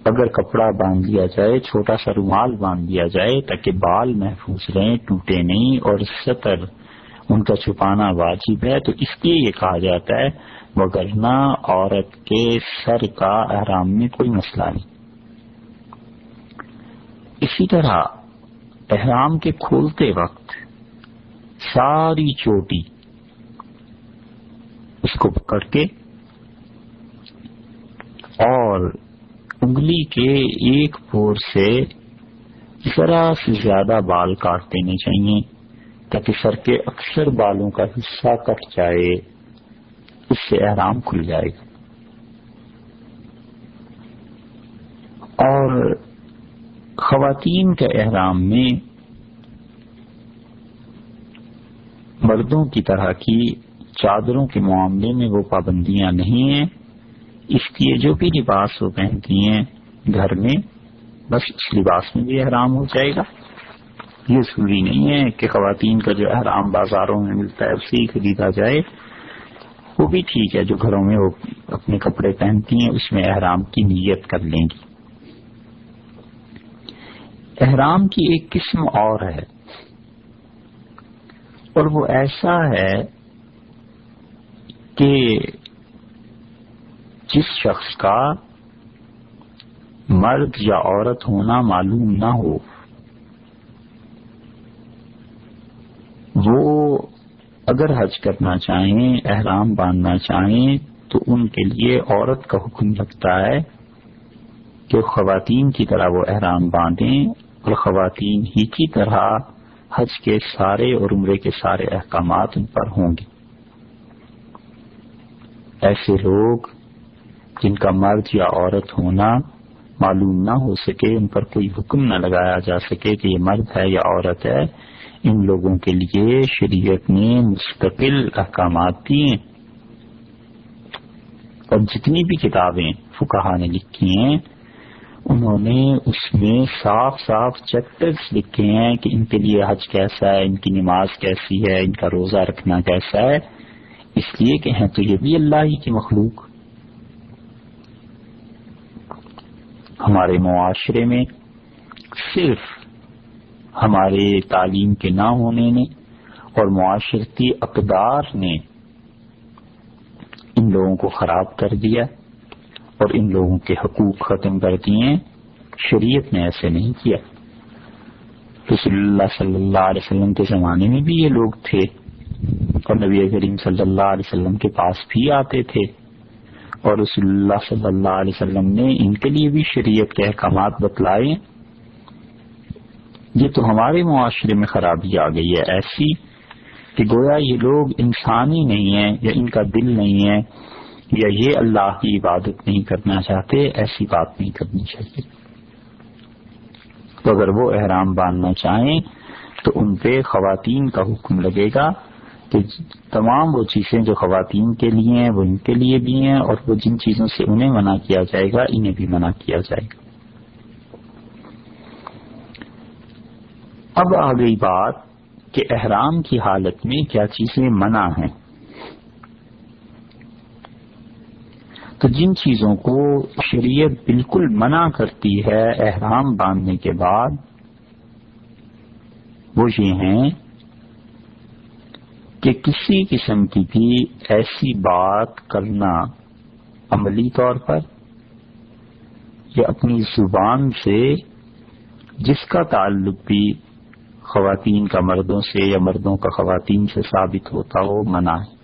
اگر کپڑا باندھ دیا جائے، چھوٹا سا رومال باندھ دیا جائے تاکہ بال محفوظ رہیں، ٹوٹے نہیں اور سطر ان کا چھپانا واجب ہے۔ تو اس لیے یہ کہا جاتا ہے وگرنا عورت کے سر کا احرام میں کوئی مسئلہ نہیں۔ اسی طرح احرام کے کھولتے وقت ساری چوٹی اس کو پکڑ کے اور انگلی کے ایک پور سے ذرا سے زیادہ بال کاٹ دینے چاہیے، تاکہ سر کے اکثر بالوں کا حصہ کٹ جائے۔ اس سے احرام کھل جائے گا۔ اور خواتین کے احرام میں مردوں کی طرح کی چادروں کے معاملے میں وہ پابندیاں نہیں ہیں۔ اس لیے جو بھی لباس وہ پہنتی ہیں گھر میں، بس اس لباس میں بھی احرام ہو جائے گا۔ یہ ضروری نہیں ہے کہ خواتین کا جو احرام بازاروں میں ملتا ہے، اسی خریدا جائے۔ وہ بھی ٹھیک ہے جو گھروں میں وہ اپنے کپڑے پہنتی ہیں، اس میں احرام کی نیت کر لیں گی۔ احرام کی ایک قسم اور ہے۔ اور وہ ایسا ہے کہ جس شخص کا مرد یا عورت ہونا معلوم نہ ہو، وہ اگر حج کرنا چاہیں، احرام باندھنا چاہیں، تو ان کے لیے عورت کا حکم لگتا ہے کہ خواتین کی طرح وہ احرام باندھیں اور خواتین ہی کی طرح حج کے سارے اور عمرے کے سارے احکامات ان پر ہوں گے۔ ایسے لوگ جن کا مرد یا عورت ہونا معلوم نہ ہو سکے، ان پر کوئی حکم نہ لگایا جا سکے کہ یہ مرد ہے یا عورت ہے، ان لوگوں کے لیے شریعت نے مستقل احکامات دیے۔ اور جتنی بھی کتابیں فکہ نے لکھی ہیں، انہوں نے اس میں صاف صاف چیپٹرس لکھے ہیں کہ ان کے لیے حج کیسا ہے، ان کی نماز کیسی ہے، ان کا روزہ رکھنا کیسا ہے۔ اس لیے کہ ہیں تو یہ بھی اللہ ہی کی مخلوق۔ ہمارے معاشرے میں صرف ہمارے تعلیم کے نہ ہونے نے اور معاشرتی اقدار نے ان لوگوں کو خراب کر دیا اور ان لوگوں کے حقوق ختم کر دیے، شریعت نے ایسے نہیں کیا۔ رسول اللہ صلی اللہ علیہ وسلم کے زمانے میں بھی یہ لوگ تھے اور نبی کریم صلی اللہ علیہ وسلم کے پاس بھی آتے تھے۔ اور رسول اللہ صلی اللہ علیہ وسلم نے ان کے لیے بھی شریعت کے احکامات بتلائے یہ تو ہمارے معاشرے میں خرابی آ گئی ہے۔ ایسی کہ گویا یہ لوگ انسانی نہیں ہیں یا ان کا دل نہیں ہے یا یہ اللہ کی عبادت نہیں کرنا چاہتے، ایسی بات نہیں کرنی چاہیے۔ تو اگر وہ احرام باندھنا چاہیں تو ان پہ خواتین کا حکم لگے گا۔ کہ تمام وہ چیزیں جو خواتین کے لیے ہیں، وہ ان کے لیے بھی ہیں اور وہ جن چیزوں سے انہیں منع کیا جائے گا، انہیں بھی منع کیا جائے گا۔ اب آ گئی بات کہ احرام کی حالت میں کیا چیزیں منع ہیں۔ تو جن چیزوں کو شریعت بالکل منع کرتی ہے احرام باندھنے کے بعد، وہ یہ ہیں کہ کسی قسم کی بھی ایسی بات کرنا عملی طور پر یا اپنی زبان سے جس کا تعلق بھی خواتین کا مردوں سے یا مردوں کا خواتین سے ثابت ہوتا ہو، منع ہے۔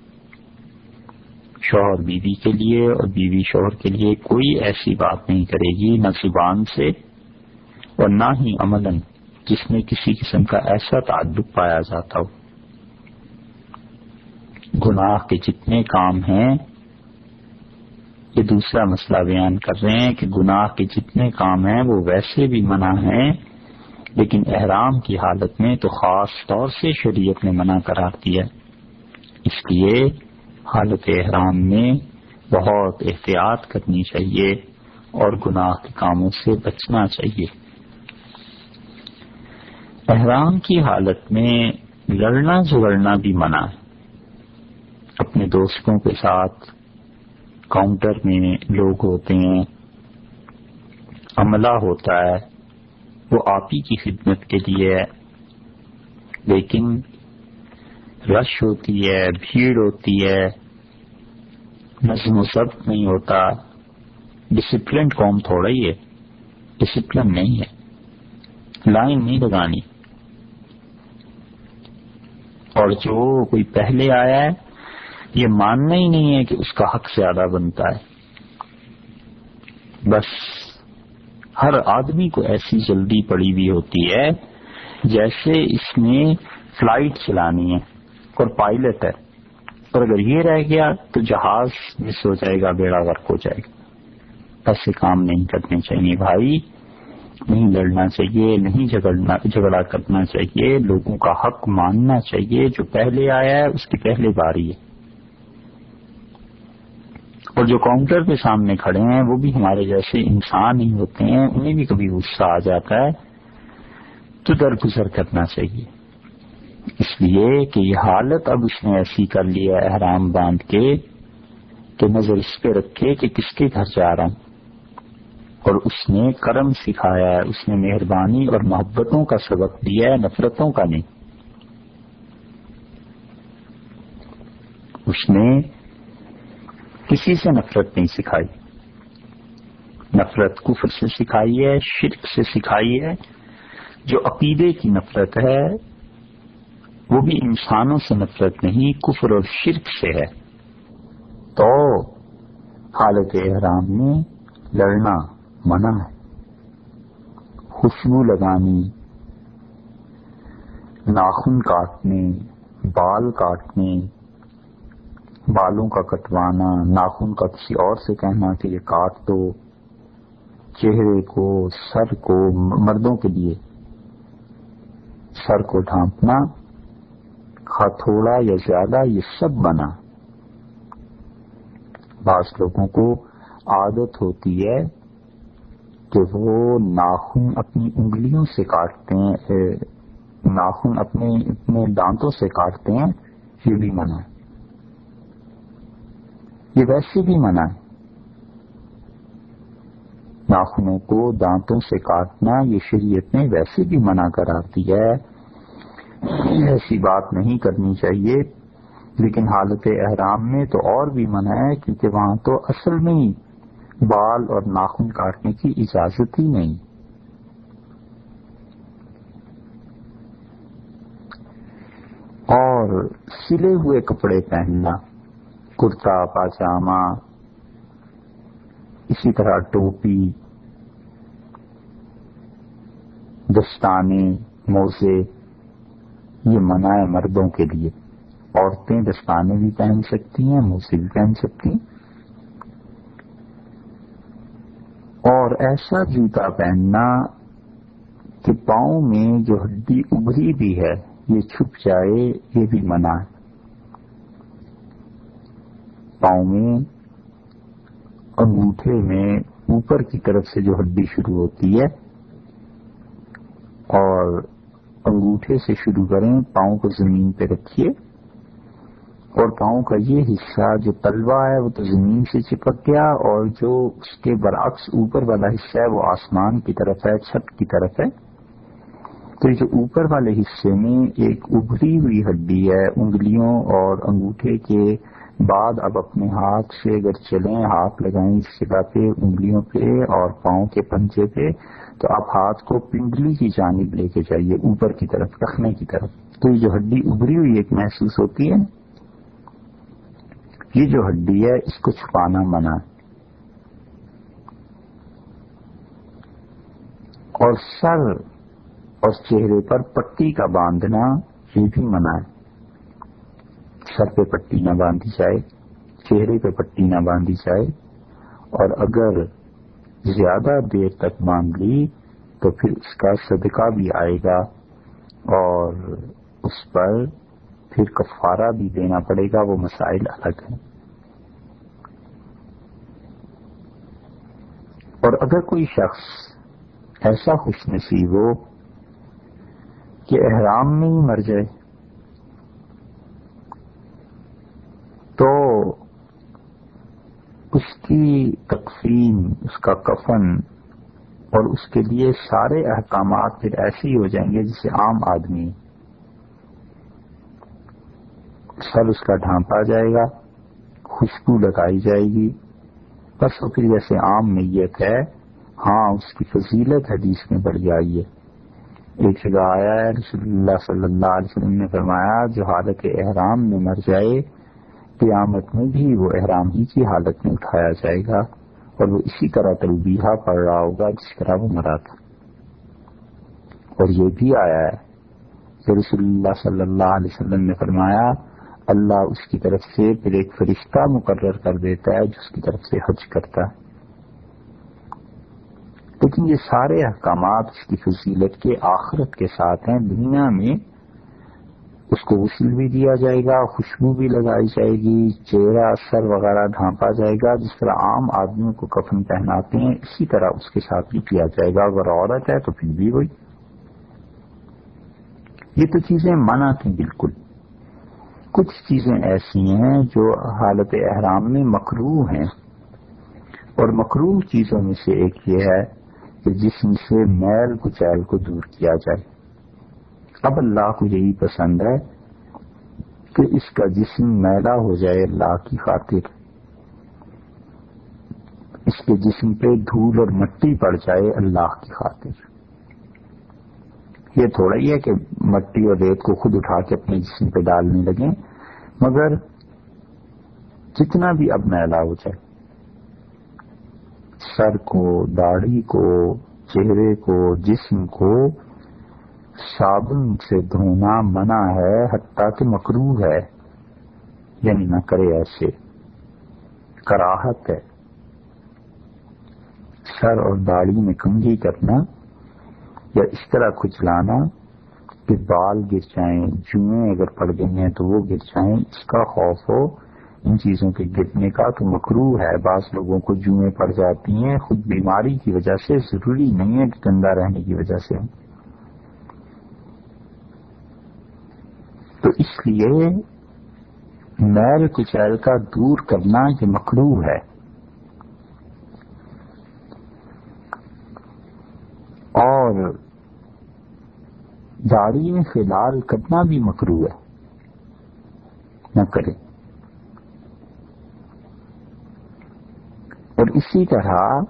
شوہر بیوی کے لیے اور بیوی شوہر کے لیے کوئی ایسی بات نہیں کرے گی، نہ زبان سے اور نہ ہی عمل جس میں کسی قسم کا ایسا تعلق پایا جاتا ہو۔ گناہ کے جتنے کام ہیں، یہ دوسرا مسئلہ بیان کر رہے ہیں کہ گناہ کے جتنے کام ہیں، وہ ویسے بھی منع ہیں، لیکن احرام کی حالت میں تو خاص طور سے شریعت نے منع کرار دیا اس لیے حالت احرام میں بہت احتیاط کرنی چاہیے اور گناہ کے کاموں سے بچنا چاہیے۔ احرام کی حالت میں لڑنا جھگڑنا بھی منع ہے۔ اپنے دوستوں کے ساتھ کاؤنٹر میں لوگ ہوتے ہیں، عملہ ہوتا ہے، وہ آپ ہی کی خدمت کے لیے ہے، لیکن رش ہوتی ہے، بھیڑ ہوتی ہے، نظم و ضبط نہیں ہوتا ڈسپلن قوم تھوڑا ہی ہے ڈسپلن نہیں ہے لائن نہیں لگانی۔ اور جو کوئی پہلے آیا ہے یہ ماننا ہی نہیں ہے کہ اس کا حق زیادہ بنتا ہے۔ بس ہر آدمی کو ایسی جلدی پڑی ہوئی ہوتی ہے جیسے اس نے فلائٹ چلانی ہے اور پائلٹ ہے۔ اور اگر یہ رہ گیا تو جہاز مس ہو جائے گا، بیڑا ورک ہو جائے گا۔ ایسے کام نہیں کرنے چاہیے بھائی۔ نہیں لڑنا چاہیے، نہیں جھگڑنا، جھگڑا کرنا چاہیے۔ لوگوں کا حق ماننا چاہیے۔ جو پہلے آیا ہے، اس کی پہلے باری ہے۔ اور جو کاؤنٹر کے سامنے کھڑے ہیں، وہ بھی ہمارے جیسے انسان ہی ہوتے ہیں، انہیں بھی کبھی غصہ آ جاتا ہے۔ تو درگزر کرنا چاہیے۔ اس لیے کہ یہ حالت اب اس نے ایسی کر لیا احرام باندھ کے، کہ نظر اس پہ رکھے کہ کس کے گھر جا رہا ہوں۔ اور اس نے کرم سکھایا ہے، اس نے مہربانی اور محبتوں کا سبق دیا ہے، نفرتوں کا نہیں۔ اس نے کسی سے نفرت نہیں سکھائی۔ نفرت کفر سے سکھائی ہے، شرک سے سکھائی ہے۔ جو عقیدے کی نفرت ہے، وہ بھی انسانوں سے نفرت نہیں، کفر اور شرک سے ہے۔ تو حالت احرام میں لڑنا منع ہے۔ خوشبو لگانی، ناخن کاٹنے، بال کاٹنے بالوں کا کٹوانا، ناخن کا کسی اور سے کہنا کہ یہ کاٹ دو، چہرے کو، سر کو، مردوں کے لیے سر کو ڈھانپنا تھوڑا یا زیادہ یہ سب بنا۔ بعض لوگوں کو عادت ہوتی ہے کہ وہ ناخن اپنی انگلیوں سے کاٹتے ہیں ناخن اپنے اپنے دانتوں سے کاٹتے ہیں، یہ بھی منع۔ ہے یہ ویسے بھی منع ہے۔ ناخنوں کو دانتوں سے کاٹنا یہ شریعت نے ویسے بھی منع کرا دیا ہے۔ ایسی بات نہیں کرنی چاہیے۔ لیکن حالت احرام میں تو اور بھی منع ہے کیونکہ وہاں تو اصل میں ہی بال اور ناخن کاٹنے کی اجازت ہی نہیں۔ اور سلے ہوئے کپڑے پہننا۔ کرتا پاجامہ اسی طرح ٹوپی، دستانے، موزے، یہ منع ہے مردوں کے لیے۔ عورتیں دستانے بھی پہن سکتی ہیں، موزے بھی پہن سکتی ہیں۔ اور ایسا جوتا پہننا کہ پاؤں میں جو ہڈی ابری بھی ہے، یہ چھپ جائے، یہ بھی منع ہے پاؤں میں انگوٹھے میں اوپر کی طرف سے جو ہڈی شروع ہوتی ہے اور انگوٹھے سے شروع کریں پاؤں کو زمین پہ رکھیے۔ اور پاؤں کا یہ حصہ جو تلوا ہے وہ تو زمین سے چپک گیا اور جو اس کے برعکس اوپر والا حصہ ہے وہ آسمان کی طرف ہے چھت کی طرف ہے۔ تو جو اوپر والے حصے میں ایک ابھری ہوئی ہڈی ہے انگلیوں اور انگوٹھے کے بعد اب اپنے ہاتھ سے اگر چلیں، ہاتھ لگائیں اس پہ انگلیوں پہ اور پاؤں کے پنجے پہ، تو آپ ہاتھ کو پنڈلی کی جانب لے کے جائیے، اوپر کی طرف، رکھنے کی طرف۔ تو یہ جو ہڈی ابری ہوئی ایک محسوس ہوتی ہے، یہ جو ہڈی ہے، اس کو چھپانا منع۔ اور سر اور چہرے پر پٹی کا باندھنا، یہ بھی منع ہے۔ سر پہ پٹی نہ باندھی جائے، چہرے پہ پٹی نہ باندھی جائے۔ اور اگر زیادہ دیر تک باندھ لی تو پھر اس کا صدقہ بھی آئے گا اور اس پر پھر کفارہ بھی دینا پڑے گا، وہ مسائل الگ ہیں۔ اور اگر کوئی شخص ایسا خوش نصیب ہو کہ احرام میں ہی مر جائے تو اس کی تقسیم، اس کا کفن اور اس کے لیے سارے احکامات پھر ایسے ہی ہو جائیں گے جسے عام آدمی سر اس کا ڈھانپا جائے گا، خوشبو لگائی جائے گی۔ بس وہ پھر جیسے عام نیت ہے ہاں اس کی فضیلت حدیث میں بڑھ جائی ہے۔ ایک جگہ آیا ہے، رسول اللہ صلی اللہ علیہ وسلم نے فرمایا، جو حالت احرام میں مر جائے قیامت میں بھی وہ احرام ہی کی حالت میں اٹھایا جائے گا اور وہ اسی طرح تلبیہ پڑ رہا ہوگا جس طرح وہ مرا تھا۔ اور یہ بھی آیا ہے کہ رسول اللہ صلی اللہ علیہ وسلم نے فرمایا، اللہ اس کی طرف سے پھر ایک فرشتہ مقرر کر دیتا ہے جو اس کی طرف سے حج کرتا ہے۔ لیکن یہ سارے احکامات اس کی فضیلت کے آخرت کے ساتھ ہیں، دنیا میں اس کو غسل بھی دیا جائے گا، خوشبو بھی لگائی جائے گی، چہرہ، سر وغیرہ ڈھانپا جائے گا، جس طرح عام آدمیوں کو کفن پہناتے ہیں، اسی طرح اس کے ساتھ بھی کیا جائے گا۔ اگر عورت ہے تو پھر بھی وہی۔ یہ تو چیزیں منع تھیں بالکل۔ کچھ چیزیں ایسی ہیں جو حالت احرام میں مکرو ہیں۔ اور مکرو چیزوں میں سے ایک یہ ہے کہ جسم سے میل کچیل کو دور کیا جائے۔ اب اللہ کو یہی پسند ہے کہ اس کا جسم میلا ہو جائے اللہ کی خاطر۔ اس کے جسم پہ دھول اور مٹی پڑ جائے اللہ کی خاطر۔ یہ تھوڑا ہی ہے کہ مٹی اور ریت کو خود اٹھا کے اپنے جسم پہ ڈالنے لگیں، مگر جتنا بھی اب میلا ہو جائے، سر کو، داڑھی کو، چہرے کو، جسم کو صابن سے دھونا منع ہے، حتیٰ کہ مکرو ہے۔ یعنی نہ کرے ایسے۔ کراہت ہے۔ سر اور داڑھی میں کنگھی کرنا یا اس طرح کچلانا کہ بال گر جائیں، جوئیں اگر پڑ گئی ہیں تو وہ گر جائیں۔ اس کا خوف ہو۔ ان چیزوں کے گرنے کا تو مکرو ہے۔ بعض لوگوں کو جوئیں پڑ جاتی ہیں۔ خود بیماری کی وجہ سے ضروری نہیں ہے کہ گندا رہنے کی وجہ سے۔ تو اس لیے میل کچیل کا دور کرنا یہ مکرو ہے۔ اور داڑھی میں فی الحال کرنا بھی مکرو ہے۔ نہ کرے اور اسی طرح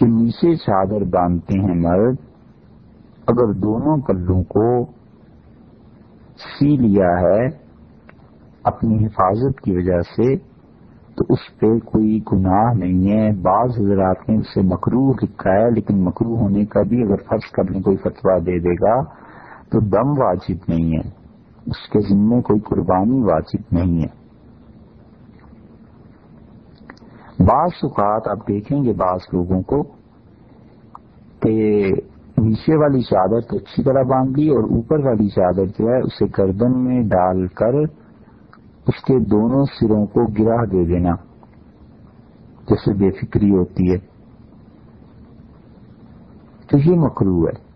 جو نیچے چادر باندھتے ہیں مرد، اگر دونوں پلوں کو سی لیا ہے اپنی حفاظت کی وجہ سے، تو اس پہ کوئی گناہ نہیں ہے۔ بعض حضرات نے اسے مکرو لکھا ہے، لیکن مکرو ہونے کا بھی اگر فرض کرنے کوئی فتوا دے دے گا، تو دم واجب نہیں ہے۔ اس کے ذمے کوئی قربانی واجب نہیں ہے۔ بعض اوقات آپ دیکھیں گے بعض لوگوں کو کہ نیچے والی چادر اچھی طرح باندھ لی اور اوپر والی چادر جو ہے اسے گردن میں ڈال کر اس کے دونوں سروں کو گرا دے دینا، جیسے بے فکری ہوتی ہے۔ تو یہ مکرو ہے۔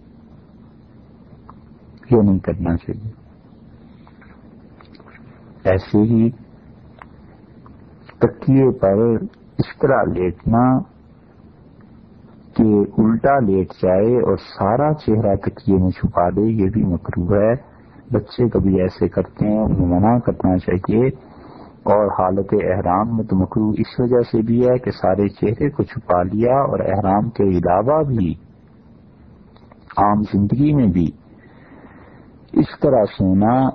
یہ نہیں کرنا چاہیے۔ ایسے ہی تکیے پر اس طرح لیٹنا کہ الٹا لیٹ جائے اور سارا چہرہ تکیے میں چھپا دے، یہ بھی مکرو ہے۔ بچے کبھی ایسے کرتے ہیں، انہیں منع کرنا چاہیے۔ اور حالت احرام میں تو مکرو اس وجہ سے بھی ہے کہ سارے چہرے کو چھپا لیا اور احرام کے علاوہ بھی، عام زندگی میں بھی۔ اس طرح سونا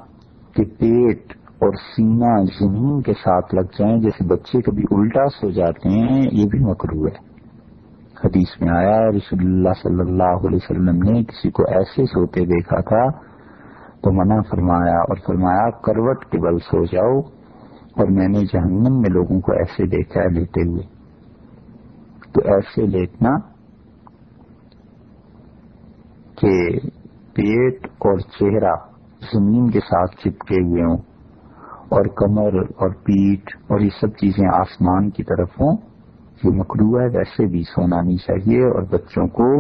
کہ پیٹ اور سینہ زمین کے ساتھ لگ جائیں جیسے بچے کبھی الٹا سو جاتے ہیں، یہ بھی مکرو ہے۔ حدیث میں آیا، رسول اللہ صلی اللہ علیہ وسلم نے کسی کو ایسے سوتے دیکھا تھا تو منع فرمایا اور فرمایا، کروٹ کے بل سو جاؤ۔ اور میں نے جہنم میں لوگوں کو ایسے دیکھا ہے لیتے ہوئے۔ تو ایسے لیٹنا کہ پیٹ اور چہرہ زمین کے ساتھ چپکے ہوئے ہوں اور کمر اور پیٹ اور یہ سب چیزیں آسمان کی طرف ہوں۔ یہ مکرو ہے ویسے بھی سونا نہیں چاہیے اور بچوں کو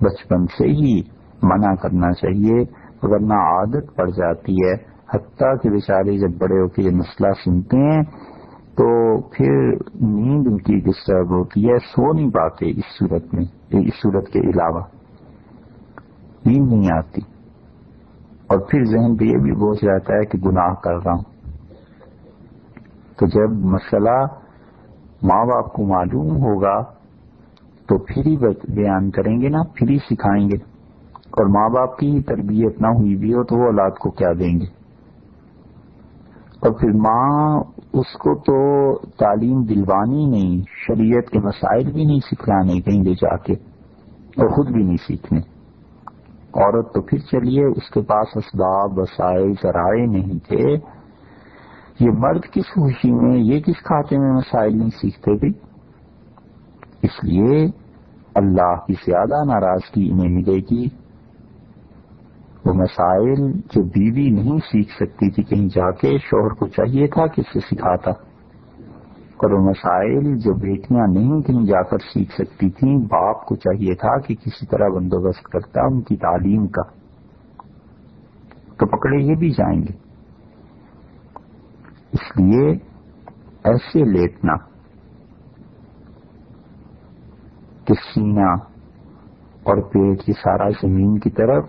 بچپن سے ہی منع کرنا چاہیے ورنہ عادت پڑ جاتی ہے۔ حتیٰ کہ بیچارے جب بڑے ہو کے یہ مسئلہ سنتے ہیں، تو پھر نیند ان کی ڈسٹرب ہوتی ہے، سو نہیں پاتے اس صورت میں، اس صورت کے علاوہ۔ نیند نہیں آتی۔ اور پھر ذہن پہ یہ بھی بوجھ رہتا ہے کہ گناہ کر رہا ہوں۔ تو جب مسئلہ ماں باپ کو معلوم ہوگا تو پھر ہی بیان کریں گے نا، پھر ہی سکھائیں گے۔ اور ماں باپ کی تربیت نہ ہوئی بھی ہو تو وہ اولاد کو کیا دیں گے؟ اور پھر ماں اس کو تو تعلیم دلوانی نہیں، شریعت کے مسائل بھی نہیں سکھلانے کہیں لے جا کے، اور خود بھی نہیں سیکھنے۔ عورت تو پھر چلیے، اس کے پاس اسباب، وسائل، ذرائع نہیں تھے۔ یہ مرد کس خوشی میں، یہ کس کھاتے میں مسائل نہیں سیکھتے بھی؟ اس لیے اللہ کی زیادہ ناراضگی انہیں ملے گی۔ وہ مسائل جو بیوی نہیں سیکھ سکتی تھی، کہیں جا کے شوہر کو چاہیے تھا کہ اسے سکھاتا۔ اور وہ مسائل جو بیٹیاں نہیں، کہیں جا کر سیکھ سکتی تھیں، باپ کو چاہیے تھا کہ کسی طرح بندوبست کرتا، ان کی تعلیم کا۔ تو پکڑے یہ بھی جائیں گے۔ اس لیے ایسے لیٹنا کہ سینا اور پیٹ یہ سارا زمین کی طرف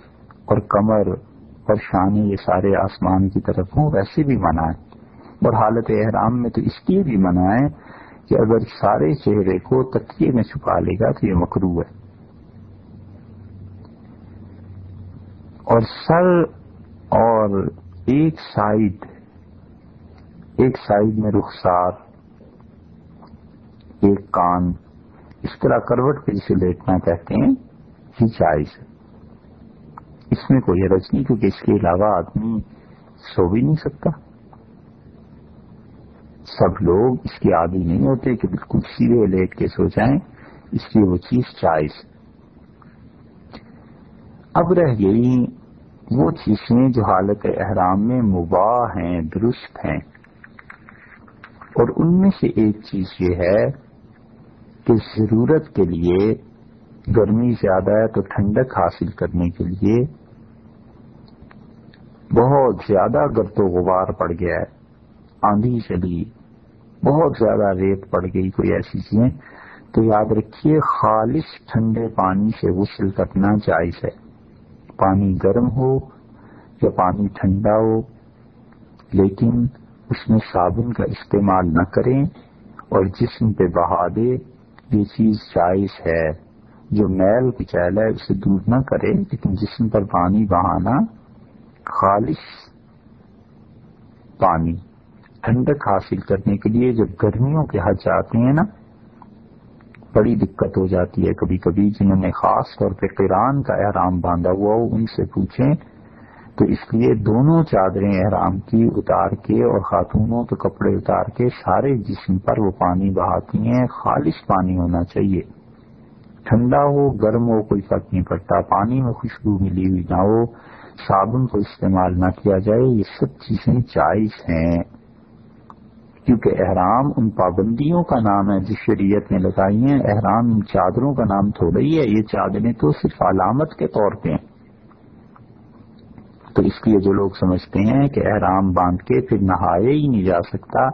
اور کمر اور شانے یہ سارے آسمان کی طرف ہوں، ویسے بھی منع ہے اور حالت احرام میں تو اس لیے بھی منع ہے کہ اگر سارے چہرے کو تکیے میں چھپا لے گا تو یہ مکرو ہے۔ اور سر اور ایک سائڈ ایک سائڈ میں رخسار، ایک کان، اس طرح کروٹ پہ جسے لیٹنا کہتے ہیں یہ جائز ہے۔ اس میں کوئی حرج نہیں، کیونکہ اس کے علاوہ آدمی سو بھی نہیں سکتا۔ سب لوگ اس کے عادی نہیں ہوتے کہ بالکل سیدھے لیٹ کے سو جائیں، اس لیے وہ چیز چائز اب رہ گئی وہ چیزیں جو حالت احرام میں مباح ہیں، درست ہیں۔ اور ان میں سے ایک چیز یہ ہے کہ ضرورت کے لیے گرمی زیادہ ہے تو ٹھنڈک حاصل کرنے کے لیے بہت زیادہ گرد و غبار پڑ گیا ہے، آندھی چلی بہت زیادہ ریت پڑ گئی، کوئی ایسی چیزیں تو یاد رکھیے، خالص ٹھنڈے پانی سے غسل کرنا جائز ہے۔ پانی گرم ہو یا پانی ٹھنڈا ہو، لیکن اس میں صابن کا استعمال نہ کریں اور جسم پہ بہا دے، یہ چیز جائز ہے۔ جو میل پچیلا ہے، اسے دور نہ کرے لیکن جسم پر پانی بہانا خالص پانی۔ ٹھنڈک حاصل کرنے کے لیے جب گرمیوں کے حد جاتے ہیں نا، بڑی دقت ہو جاتی ہے کبھی کبھی۔ جنہوں نے خاص طور پہ قرآن کا احرام باندھا ہوا ہو، ان سے پوچھیں تو اس لیے دونوں چادریں احرام کی اتار کے اور خاتونوں کے کپڑے اتار کے سارے جسم پر وہ پانی بہاتی ہیں، خالص پانی ہونا چاہیے۔ ٹھنڈا ہو، گرم ہو، کوئی فرق نہیں پڑتا۔ پانی میں خوشبو ملی ہوئی نہ ہو، صابن کو استعمال نہ کیا جائے، یہ سب چیزیں جائز ہیں۔ کیونکہ احرام ان پابندیوں کا نام ہے جس شریعت نے لگائی ہیں۔ احرام ان چادروں کا نام تھوڑا ہی ہے، یہ چادریں تو صرف علامت کے طور پہ ہیں۔ تو اس لیے جو لوگ سمجھتے ہیں کہ احرام باندھ کے پھر نہائے ہی نہیں جا سکتا،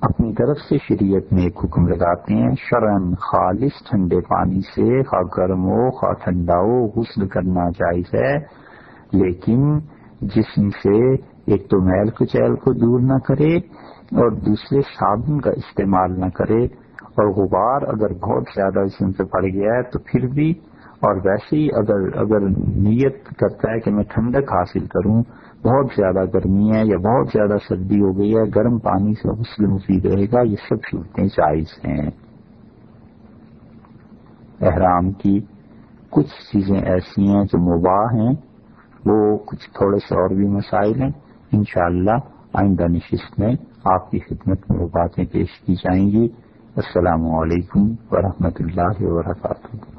اپنی طرف سے شریعت میں ایک حکم لگاتے ہیں، شرن خالص ٹھنڈے پانی سے، خواہ گرم ہو، خواہ ٹھنڈا ہو، غسل کرنا جائز ہے، لیکن جسم سے ایک تو میل کچیل کو دور نہ کرے اور دوسرے صابن کا استعمال نہ کرے۔ اور غبار اگر بہت زیادہ جسم پہ پڑ گیا ہے تو پھر بھی اور ویسے ہی اگر اگر نیت کرتا ہے کہ میں ٹھنڈک حاصل کروں، بہت زیادہ گرمی ہے یا بہت زیادہ سردی ہو گئی ہے، گرم پانی سے غسل مفید رہے گا، یہ سب صورتیں جائز ہیں۔ احرام کی کچھ چیزیں ایسی ہیں جو مباح ہیں، وہ کچھ تھوڑے سے اور بھی مسائل ہیں۔ انشاءاللہ آئندہ نشست میں آپ کی خدمت میں وہ باتیں پیش کی جائیں گی۔ السلام علیکم ورحمۃ اللہ وبرکاتہ۔